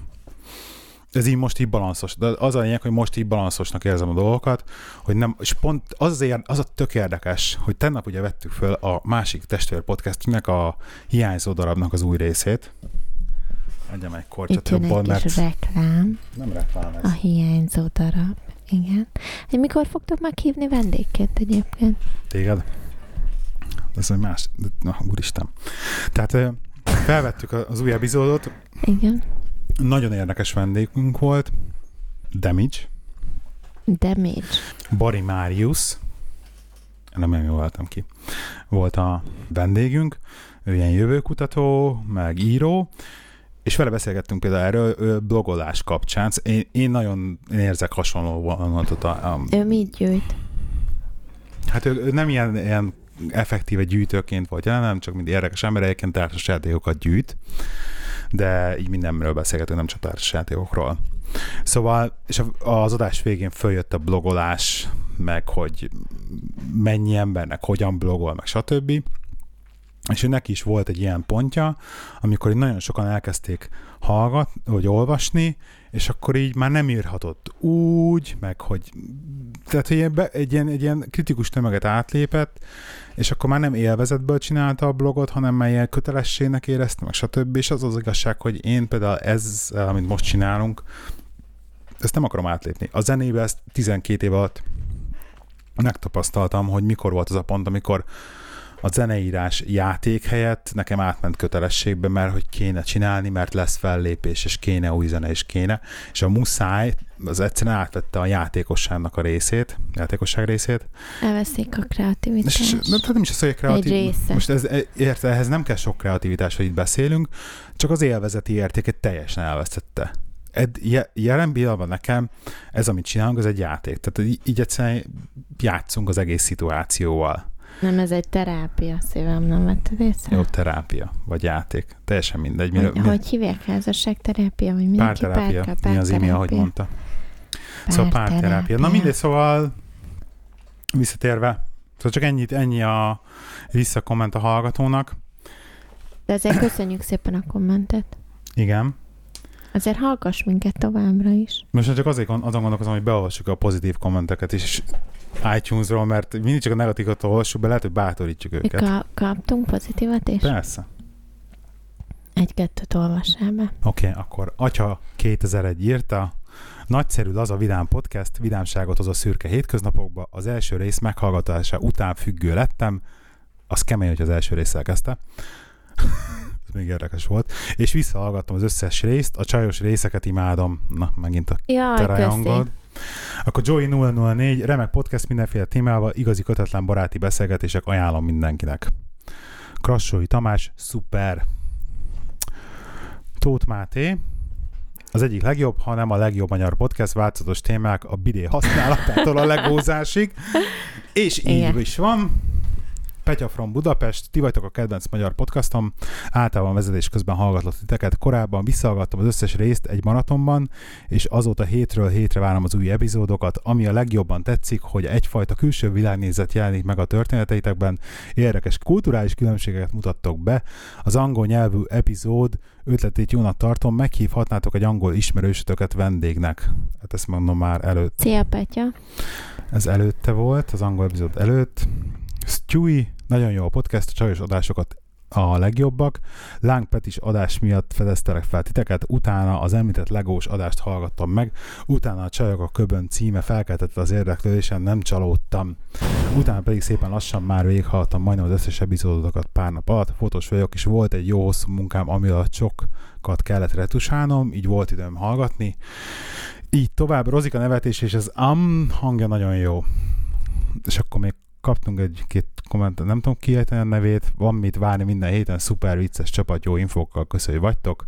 ez így most így balanszos. De az a lényeg, hogy most így balanszosnak érzem a dolgokat, hogy nem, és pont az, azért, az a tök érdekes, hogy tegnap ugye vettük föl a másik testvér podcastünknek a hiányzó darabnak az új részét. Adjam egy korcsot jobban, mert... reklám. Nem reklám ez. A hiányzó darab. Igen. Hogy mikor fogtok meghívni vendégként egyébként? Téged? Ez egy más... Na, úristen. Tehát felvettük az új epizódot. Igen nagyon érdekes vendégünk volt, Damage. Damage. Bari Marius, nem nem jól voltam ki, volt a vendégünk, ő ilyen jövőkutató, meg író, és vele beszélgettünk például erről blogolás kapcsán. Én, én nagyon én érzek hasonló vonatot. A, a, ő mit gyűjt? Hát ő, ő nem ilyen, ilyen effektíve gyűjtőként volt jelen, nem csak mind érdekes ember, egyébként társasjátékokat gyűjt de így mindenről beszélgetünk, nem csak társasjátékokról. Szóval, és az adás végén följött a blogolás, meg hogy mennyi embernek hogyan blogol, meg stb. És neki is volt egy ilyen pontja, amikor nagyon sokan elkezdték hallgatni, vagy olvasni, és akkor így már nem írhatott úgy, meg hogy tehát, hogy egy ilyen, egy ilyen kritikus tömeget átlépett, és akkor már nem élvezetből csinálta a blogot, hanem melyel kötelességnek érezte, meg stb. És az az igazság, hogy én például ez, amit most csinálunk, ezt nem akarom átlépni. A zenébe ezt 12 év alatt megtapasztaltam, hogy mikor volt az a pont, amikor a zeneírás játék helyett nekem átment kötelességbe, mert hogy kéne csinálni, mert lesz fellépés, és kéne új zene, és kéne. És a muszáj az egyszerűen átvette a játékosságnak a részét, játékosság részét. Elveszik a kreativitást. És, nem, nem is az, hogy a kreatív... Most ez, érte, ehhez nem kell sok kreativitás, hogy itt beszélünk, csak az élvezeti értéket teljesen elvesztette. Ed, jelen pillanatban nekem ez, amit csinálunk, az egy játék. Tehát így, így egyszerűen játszunk az egész szituációval. Nem, ez egy terápia, szívem, nem vetted észre? Jó, terápia, vagy játék. Teljesen mindegy. Mire, hogy, mi... hogy hívják terápia, vagy mindenki párterápia, pár, pár, mi az imi, ahogy mondta. Pár szóval párterápia. Na mindegy, szóval visszatérve, szóval csak ennyit, ennyi a visszakomment a hallgatónak. De azért köszönjük szépen a kommentet. Igen. Azért hallgass minket továbbra is. Most csak azért azon gondolkozom, hogy beolvassuk a pozitív kommenteket is, és iTunes-ról, mert mindig csak a negatívat olvassuk be, lehet, hogy bátorítsuk őket. Ka- kaptunk pozitívat is? Persze. Egy-kettőt olvassál be. Oké, okay, akkor Atya 2001 írta, Nagyszerű az a Vidám Podcast, vidámságot hoz a szürke hétköznapokba. Az első rész meghallgatása után függő lettem. Az kemény, hogy az első rész elkezdte. Ez még érdekes volt. És visszahallgattam az összes részt, a csajos részeket imádom. Na, megint a Jaj, akkor Joey 004, remek podcast mindenféle témával, igazi kötetlen baráti beszélgetések, ajánlom mindenkinek. Krassói Tamás, szuper. Tóth Máté, az egyik legjobb, hanem a legjobb magyar podcast, változatos témák a bidé használatától a legózásig. És így Igen. is van. Petya from Budapest, ti vagytok a kedvenc magyar podcastom, általában vezetés közben hallgatlak titeket. Korábban visszahallgattam az összes részt egy maratonban, és azóta hétről hétre várom az új epizódokat. Ami a legjobban tetszik, hogy egyfajta külső világnézet jelenik meg a történeteitekben, érdekes kulturális különbségeket mutattok be. Az angol nyelvű epizód ötletét jónak tartom, meghívhatnátok egy angol ismerősötöket vendégnek. Hát ezt mondom már előtt. Szia, Petya! Ez előtte volt, az angol epizód előtt. Stewie, nagyon jó a podcast, a csajos adásokat a legjobbak. Láng Petis adás miatt fedeztelek fel titeket, utána az említett legós adást hallgattam meg, utána a Csajok a köbön címe felkeltette az érdeklődésen, nem csalódtam. Utána pedig szépen lassan már végighallgattam majdnem az összes epizódokat pár nap alatt, fotós vagyok, és volt egy jó hosszú munkám, ami alatt sokat kellett retusálnom, így volt időm hallgatni. Így tovább, Rozika nevetés, és az am hangja nagyon jó. És akkor még kaptunk egy-két kommentet, nem tudom kiejteni a nevét, van mit várni minden héten, szuper vicces csapat, jó infókkal, köszönjük, hogy vagytok.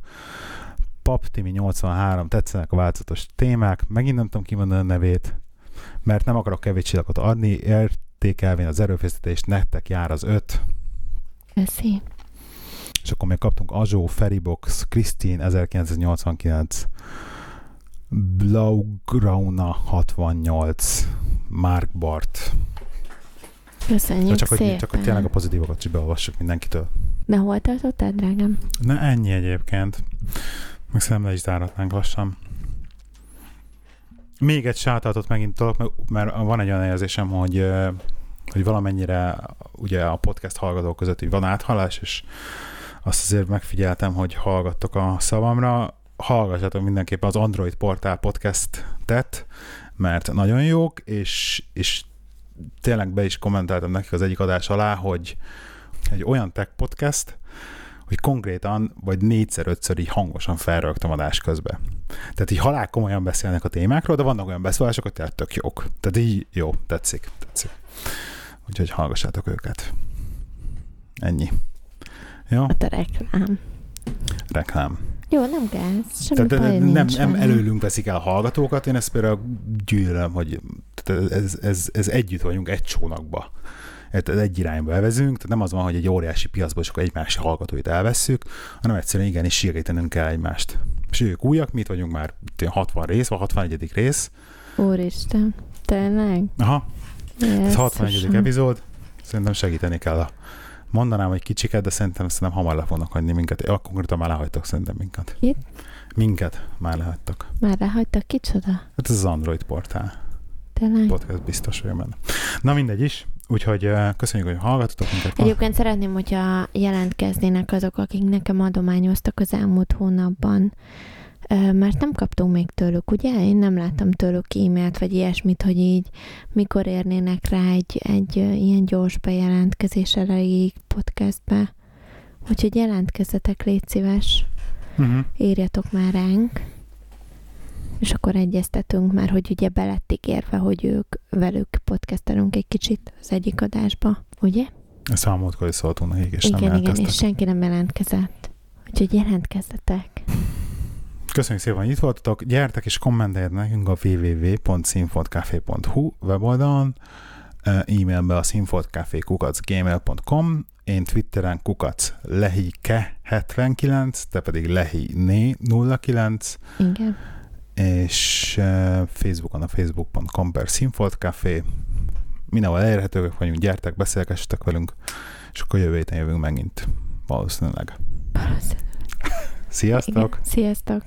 Paptimi 83, tetszenek a változatos témák, megint nem tudom kimondani a nevét, mert nem akarok kevés csillagot adni, értékelvén az erőfeszítést, nektek jár az öt. Köszi. És akkor még kaptunk Azsó, Feribox, Krisztin 1989, Blaugrauna 68, Mark Bart. Köszönjük csak, szépen. hogy, csak hogy tényleg a pozitívokat is beolvassuk mindenkitől. De hol tartottál, drágám? Na ennyi egyébként. Meg szerintem le is záratnánk lassan. Még egy sátatot megint tudok, mert van egy olyan érzésem, hogy, hogy valamennyire ugye a podcast hallgatók között így van áthalás, és azt azért megfigyeltem, hogy hallgattok a szavamra. Hallgassátok mindenképpen az Android Portál podcast-et, mert nagyon jók, és, és tényleg be is kommentáltam nekik az egyik adás alá, hogy egy olyan tech podcast, hogy konkrétan vagy négyszer-ötször így hangosan felrögtem adás közbe. Tehát így halál komolyan beszélnek a témákról, de vannak olyan beszólások, hogy tök jók. Tehát így jó, tetszik, tetszik. Úgyhogy hallgassátok őket. Ennyi. Jó? A te reklám. Reklám. Jó, nem kell. Semmi Tehát baj nem, nincs nem előlünk veszik el hallgatókat, én ezt például gyűlölöm, hogy tehát ez, ez, ez együtt vagyunk egy csónakba. Ez egy irányba elvezünk, tehát nem az van, hogy egy óriási piacból csak egymás hallgatóit elvesszük, hanem egyszerűen igenis sírítenünk kell egymást. És ők újak, mi itt vagyunk már 60 rész, vagy 61. rész. Úristen. Tényleg? Aha, ez 61. Jesszusom. epizód. Szerintem segíteni kell a Mondanám, hogy kicsiket, de szerintem, szerintem hamar le fognak hagyni minket. Ja, konkrétan már lehagytak szerintem minket. Kit? Minket már lehagytak. Már lehagytak kicsoda? Hát ez az Android portál. Tényleg? Podcast biztos vagyok benne. Na mindegy is. Úgyhogy köszönjük, hogy hallgatotok minket. Egyébként szeretném, hogyha jelentkeznének azok, akik nekem adományoztak az elmúlt hónapban, mert nem kaptunk még tőlük, ugye? Én nem láttam tőlük e-mailt, vagy ilyesmit, hogy így mikor érnének rá egy, egy ilyen gyors bejelentkezés erejéig podcastbe. Úgyhogy jelentkezzetek, légy szíves, Uh-huh. írjatok már ránk, és akkor egyeztetünk már, hogy ugye belett ígérve, hogy ők velük podcastelünk egy kicsit az egyik adásba, ugye? Ezt már múltkor is szóltunk nekik, és igen, nem igen, jelentkeztek. és senki nem jelentkezett. Úgyhogy jelentkezzetek. Köszönjük szépen, hogy itt voltatok. Gyertek és kommenteljetek nekünk a www.színfoltcafé.hu weboldalon, e-mailbe a színfoltcafé.gmail.com én Twitteren kukac lehike79, te pedig lehiné09, Igen. és Facebookon a facebook.com per színfoltcafé. Mindenhol elérhetők vagyunk, gyertek, beszélgessetek velünk, és akkor jövő héten jövünk megint. Valószínűleg. Valószínűleg. Sziasztok! Igen. Sziasztok!